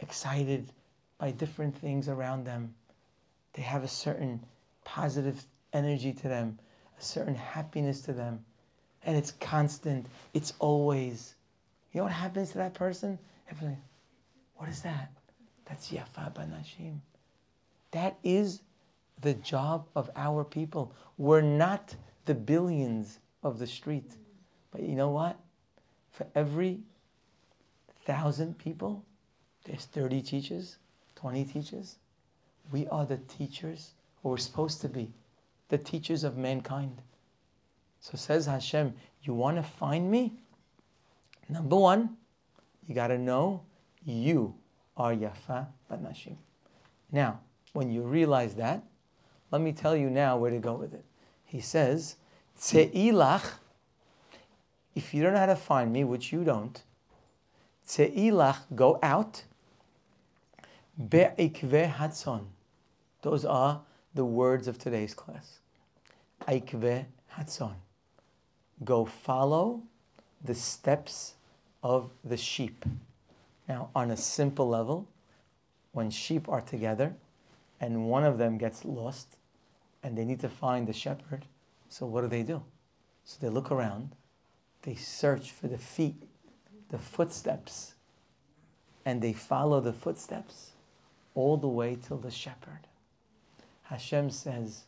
excited by different things around them. They have a certain positive energy to them, a certain happiness to them. And it's constant, it's always. You know what happens to that person? Everything. what is that? That's Yafa Banashim. That is the job of our people. We're not the billions of the street. But you know what? For every thousand people, there's 30 teachers, 20 teachers. We are the teachers, or we're supposed to be, the teachers of mankind. So says Hashem, you want to find me? Number one, you got to know you are Yafa Banashim. Now, when you realize that, let me tell you now where to go with it. He says, Tse'ilach if you don't know how to find me, which you don't, Tse'ilach, go out. Be'ikve hatzon. Those are the words of today's class. Aikve hatzon. Go follow the steps of the sheep. Now, on a simple level, when sheep are together and one of them gets lost and they need to find the shepherd, so what do they do? So they look around they search for the feet, the footsteps and they follow the footsteps all the way till the shepherd. Hashem says,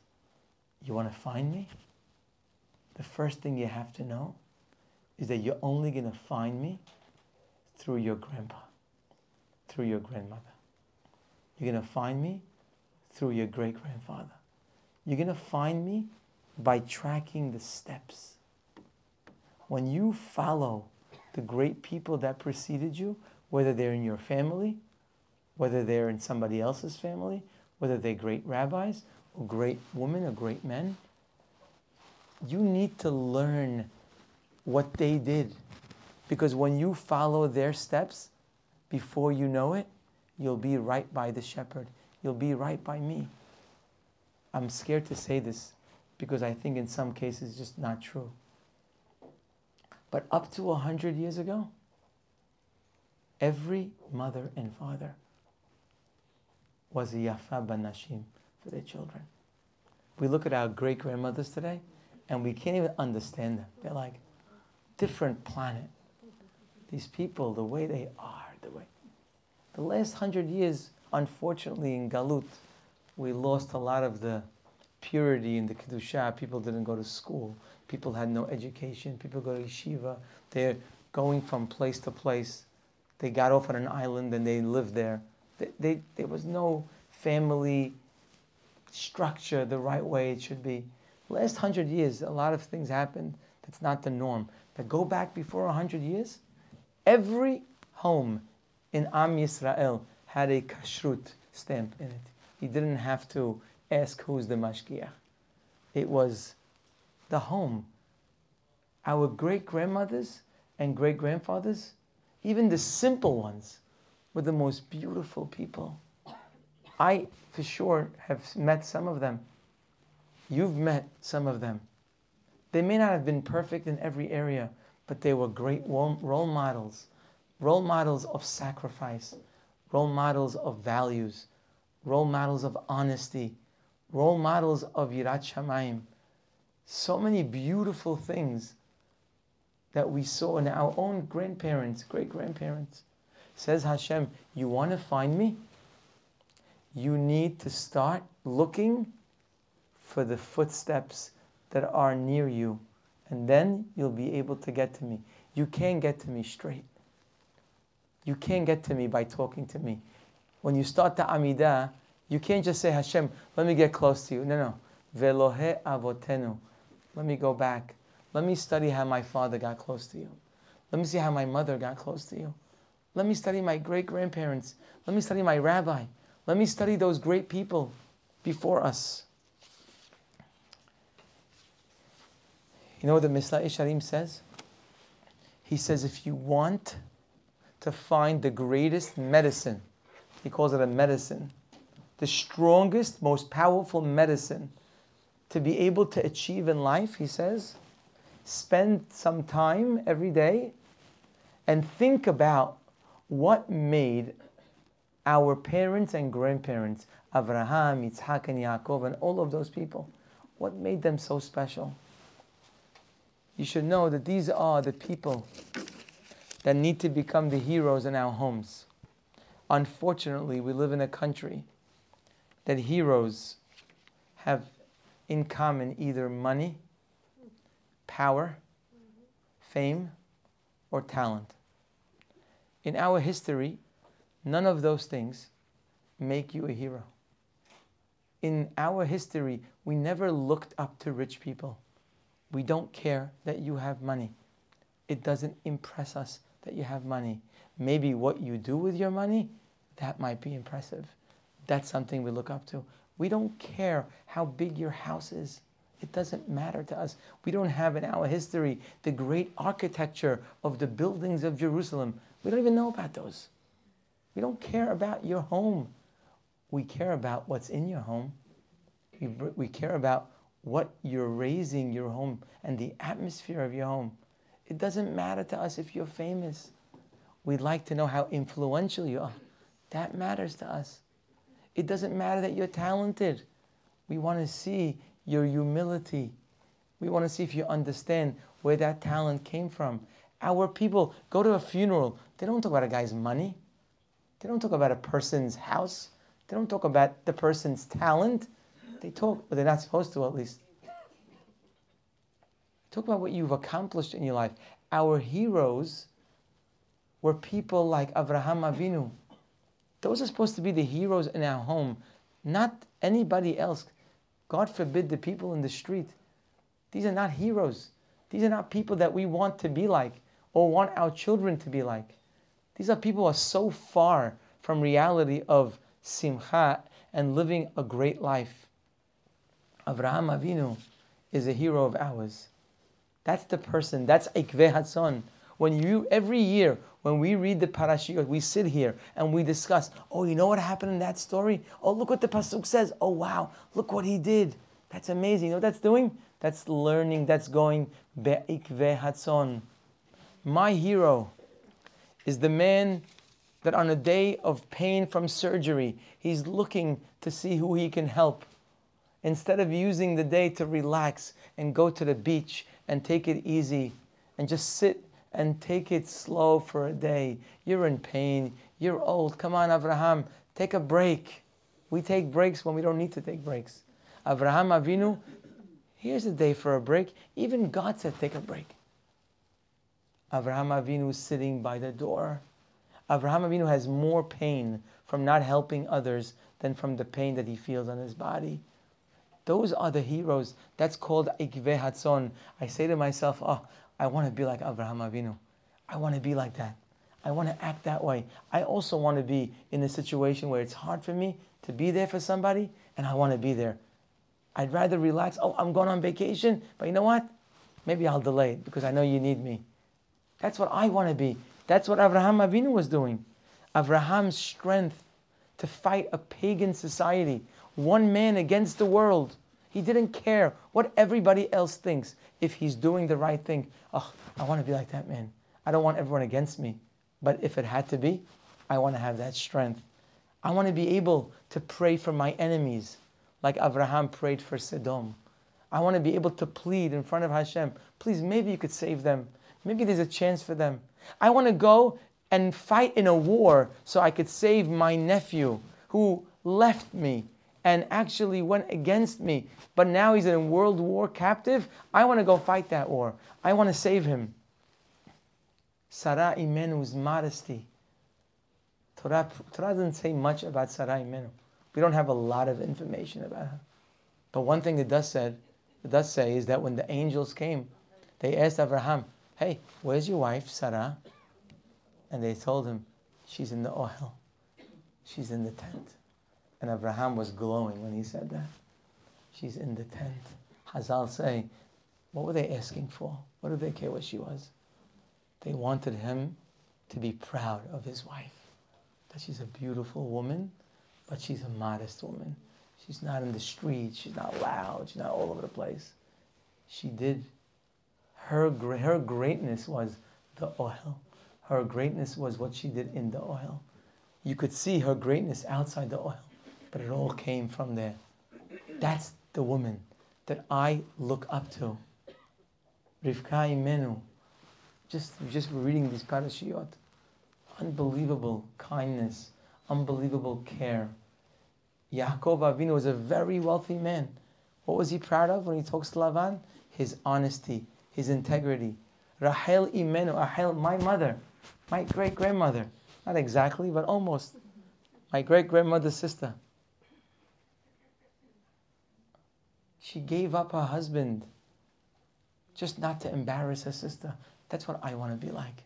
You want to find me? The first thing you have to know is that you're only going to find me through your grandpa, through your grandmother. You're going to find me through your great grandfather. You're going to find me by tracking the steps. When you follow the great people that preceded you, whether they're in your family, whether they're in somebody else's family, whether they're great rabbis or great women or great men, you need to learn what they did. Because when you follow their steps, before you know it, you'll be right by the shepherd. You'll be right by me. I'm scared to say this because I think in some cases it's just not true. But up to a hundred years ago, every mother and father was a yafa banashim for their children. We look at our great grandmothers today, and we can't even understand them. They're like different planet. These people, the way they are, the way. The last hundred years, unfortunately, in Galut, we lost a lot of the purity in the kedusha. People didn't go to school. People had no education. People go to yeshiva. They're going from place to place. They got off on an island and they lived there. They, they, there was no family structure the right way it should be. Last hundred years, a lot of things happened. That's not the norm. But go back before hundred years, every home in Am Yisrael had a kashrut stamp in it. You didn't have to ask who's the mashgiach. It was the home. Our great grandmothers and great grandfathers, even the simple ones, were the most beautiful people. I, for sure, have met some of them. You've met some of them. They may not have been perfect in every area, but they were great role models, role models of sacrifice, role models of values, role models of honesty, role models of Yirat Shamayim. So many beautiful things that we saw in our own grandparents, great grandparents. Says Hashem, You want to find me? You need to start looking for the footsteps that are near you, and then you'll be able to get to me. You can't get to me straight. You can't get to me by talking to me. When you start the Amidah, you can't just say, Hashem, let me get close to you. No, no. Velohe avotenu. Let me go back. Let me study how my father got close to you. Let me see how my mother got close to you. Let me study my great grandparents. Let me study my rabbi. Let me study those great people before us. You know what the Mesilat Yesharim says? He says, if you want to find the greatest medicine, he calls it a medicine, the strongest, most powerful medicine to be able to achieve in life, he says, spend some time every day and think about what made our parents and grandparents, Abraham, Yitzhak, and Yaakov, and all of those people, what made them so special? You should know that these are the people that need to become the heroes in our homes. Unfortunately, we live in a country that heroes have in common either money, power, fame, or talent. In our history, none of those things make you a hero. In our history, we never looked up to rich people. We don't care that you have money. It doesn't impress us that you have money. Maybe what you do with your money, that might be impressive. That's something we look up to. We don't care how big your house is. It doesn't matter to us. We don't have in our history the great architecture of the buildings of Jerusalem. We don't even know about those. We don't care about your home. We care about what's in your home. We, we care about what you're raising your home and the atmosphere of your home. It doesn't matter to us if you're famous. We'd like to know how influential you are. That matters to us. It doesn't matter that you're talented. We want to see your humility. We want to see if you understand where that talent came from. Our people go to a funeral, they don't talk about a guy's money. They don't talk about a person's house. They don't talk about the person's talent. They talk, but they're not supposed to at least. Talk about what you've accomplished in your life. Our heroes were people like Avraham Avinu. Those are supposed to be the heroes in our home, not anybody else. God forbid the people in the street. These are not heroes. These are not people that we want to be like or want our children to be like. These are people who are so far from reality of simcha and living a great life. Avraham Avinu is a hero of ours. That's the person. That's Ikve Hatzon. When you every year when we read the parashiyot, we sit here and we discuss. Oh, you know what happened in that story? Oh, look what the pasuk says. Oh, wow, look what he did. That's amazing. You know what that's doing? That's learning. That's going be'ikve hatzon. My hero is the man that on a day of pain from surgery, he's looking to see who he can help. Instead of using the day to relax and go to the beach and take it easy and just sit and take it slow for a day. You're in pain. You're old. Come on, Abraham, take a break. We take breaks when we don't need to take breaks. Abraham Avinu, here's a day for a break. Even God said, take a break. Abraham Avinu is sitting by the door. Abraham Avinu has more pain from not helping others than from the pain that he feels on his body. Those are the heroes. That's called Ikve Hatzon. I say to myself, oh, I want to be like Abraham Avinu. I want to be like that. I want to act that way. I also want to be in a situation where it's hard for me to be there for somebody, and I want to be there. I'd rather relax. Oh, I'm going on vacation, but you know what? Maybe I'll delay it because I know you need me. That's what I want to be. That's what Abraham Avinu was doing. Abraham's strength to fight a pagan society, one man against the world. He didn't care what everybody else thinks. If he's doing the right thing, oh, I want to be like that man. I don't want everyone against me. But if it had to be, I want to have that strength. I want to be able to pray for my enemies, like Abraham prayed for Sodom. I want to be able to plead in front of Hashem, please, maybe you could save them. Maybe there's a chance for them. I want to go and fight in a war so I could save my nephew who left me and actually went against me, but now he's in world war captive. I want to go fight that war. I want to save him. Sarah Imenu's modesty. Torah, Torah doesn't say much about Sarah Imenu. We don't have a lot of information about her. But one thing it does say, it does say is that when the angels came, they asked Abraham, "Hey, where's your wife, Sarah?" And they told him, "She's in the ohel. She's in the tent." And Abraham was glowing when he said that. She's in the tent. Hazal say, what were they asking for? What did they care what she was? They wanted him to be proud of his wife. That she's a beautiful woman, but she's a modest woman. She's not in the street. She's not loud. She's not all over the place. She did. Her, her greatness was the ohel. Her greatness was what she did in the ohel. You could see her greatness outside the ohel but it all came from there. That's the woman that I look up to. Rivka Imenu. Just, just reading these parashiyot. Unbelievable kindness, unbelievable care. Yaakov Avinu was a very wealthy man. What was he proud of when he talks to Lavan? His honesty, his integrity. Rahel Imenu, Rahel, my mother, my great grandmother. Not exactly, but almost. My great grandmother's sister. She gave up her husband just not to embarrass her sister. That's what I want to be like.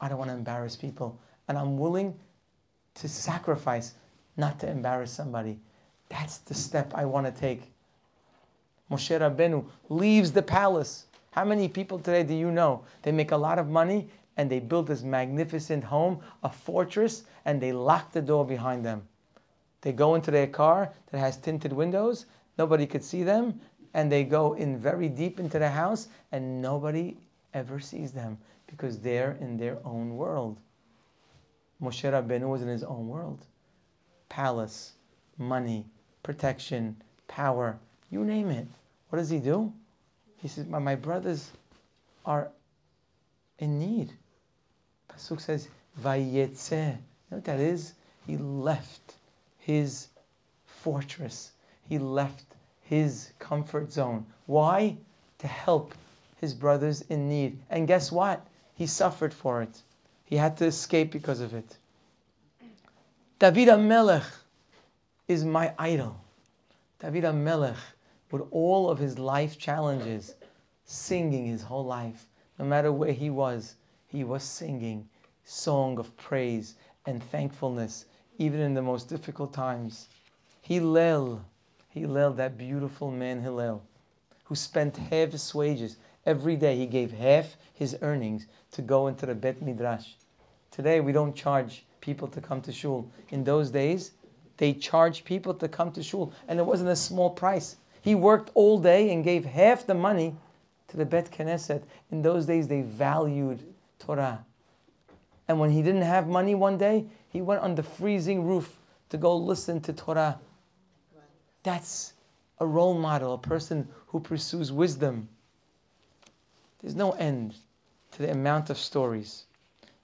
I don't want to embarrass people. And I'm willing to sacrifice not to embarrass somebody. That's the step I want to take. Moshe Rabbeinu leaves the palace. How many people today do you know? They make a lot of money and they build this magnificent home, a fortress, and they lock the door behind them. They go into their car that has tinted windows nobody could see them, and they go in very deep into the house, and nobody ever sees them because they're in their own world. Moshe Rabbeinu was in his own world. Palace, money, protection, power, you name it. What does he do? He says, my, my brothers are in need. Pasuk says, Vayetze You know what that is? He left his fortress. He left his comfort zone. Why? To help his brothers in need. And guess what? He suffered for it. He had to escape because of it. David Melech is my idol. David Melech, with all of his life challenges, singing his whole life, no matter where he was, he was singing song of praise and thankfulness, even in the most difficult times. Hillel, Hillel, that beautiful man Hillel, who spent half his wages every day. He gave half his earnings to go into the Bet Midrash. Today we don't charge people to come to shul. In those days, they charged people to come to shul, and it wasn't a small price. He worked all day and gave half the money to the Bet Knesset. In those days, they valued Torah. And when he didn't have money one day, he went on the freezing roof to go listen to Torah. That's a role model, a person who pursues wisdom. There's no end to the amount of stories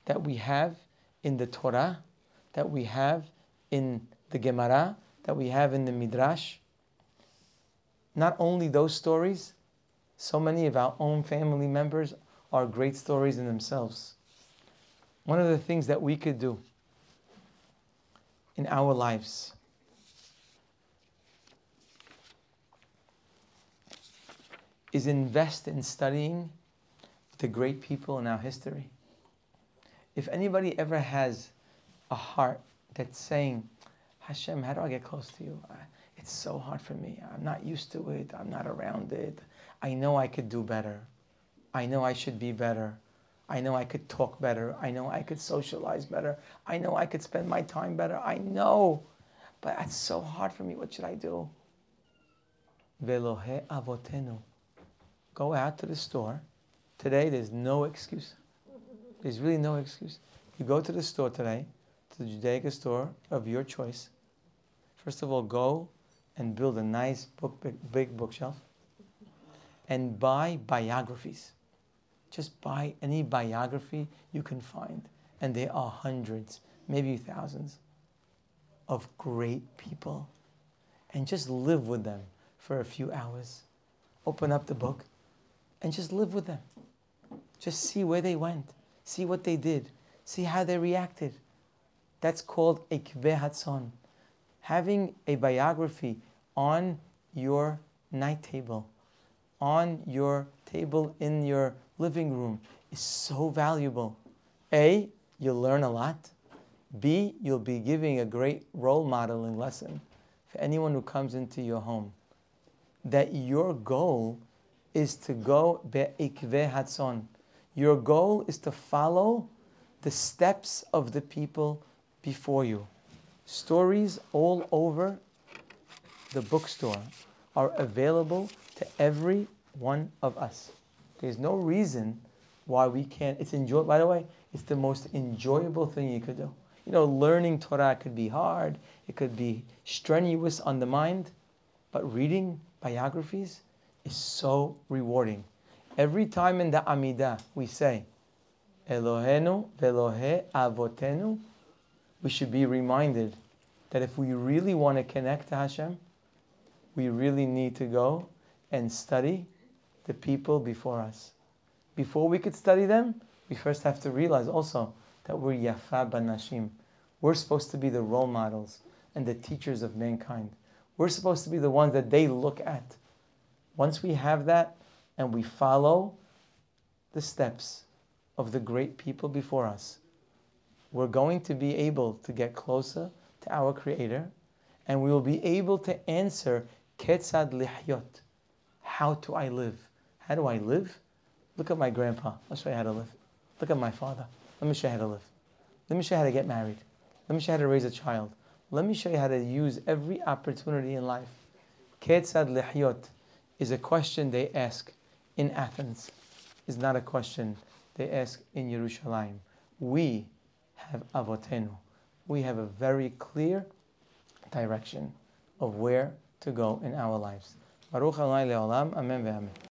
that we have in the Torah, that we have in the Gemara, that we have in the Midrash. Not only those stories, so many of our own family members are great stories in themselves. One of the things that we could do in our lives is invest in studying the great people in our history. If anybody ever has a heart that's saying, Hashem, how do I get close to you? It's so hard for me. I'm not used to it. I'm not around it. I know I could do better. I know I should be better. I know I could talk better. I know I could socialize better. I know I could spend my time better. I know. But it's so hard for me. What should I do? Velohe avotenu. Go out to the store Today, there's no excuse. There's really no excuse. You go to the store today, to the Judaica store of your choice. First of all, go and build a nice book, big, big bookshelf, and buy biographies. Just buy any biography you can find, and there are hundreds, maybe thousands, of great people, and just live with them for a few hours. Open up the book, and just live with them. Just see where they went, see what they did, see how they reacted. That's called ikve hatzon. Having a biography on your night table, on your table in your living room is so valuable. A, you'll learn a lot. B, you'll be giving a great role modeling lesson for anyone who comes into your home. That your goal is to go be'ikve hatzon, your goal is to follow the steps of the people before you. Stories all over the bookstore are available to every one of us. There's no reason why we can't. It's enjoy. By the way, it's the most enjoyable thing you could do. You know, learning Torah could be hard. It could be strenuous on the mind, but reading biographies is so rewarding. Every time in the Amidah we say, Elohenu velohe avotenu, we should be reminded that if we really want to connect to Hashem, we really need to go and study the people before us. Before we could study them, we first have to realize also that we're Yafa Banashim. We're supposed to be the role models and the teachers of mankind. We're supposed to be the ones that they look at. Once we have that, and we follow the steps of the great people before us, we're going to be able to get closer to our Creator and we will be able to answer Ketzad lihyot. How do I live? How do I live? Look at my grandpa. I'll show you how to live. Look at my father. Let me show you how to live. Let me show you how to get married. Let me show you how to raise a child. Let me show you how to use every opportunity in life. Ketzad lihyot is a question they ask in Athens is not a question they ask in Yerushalayim. We have avotenu. We have a very clear direction of where to go in our lives. Baruch Amen ve'amen.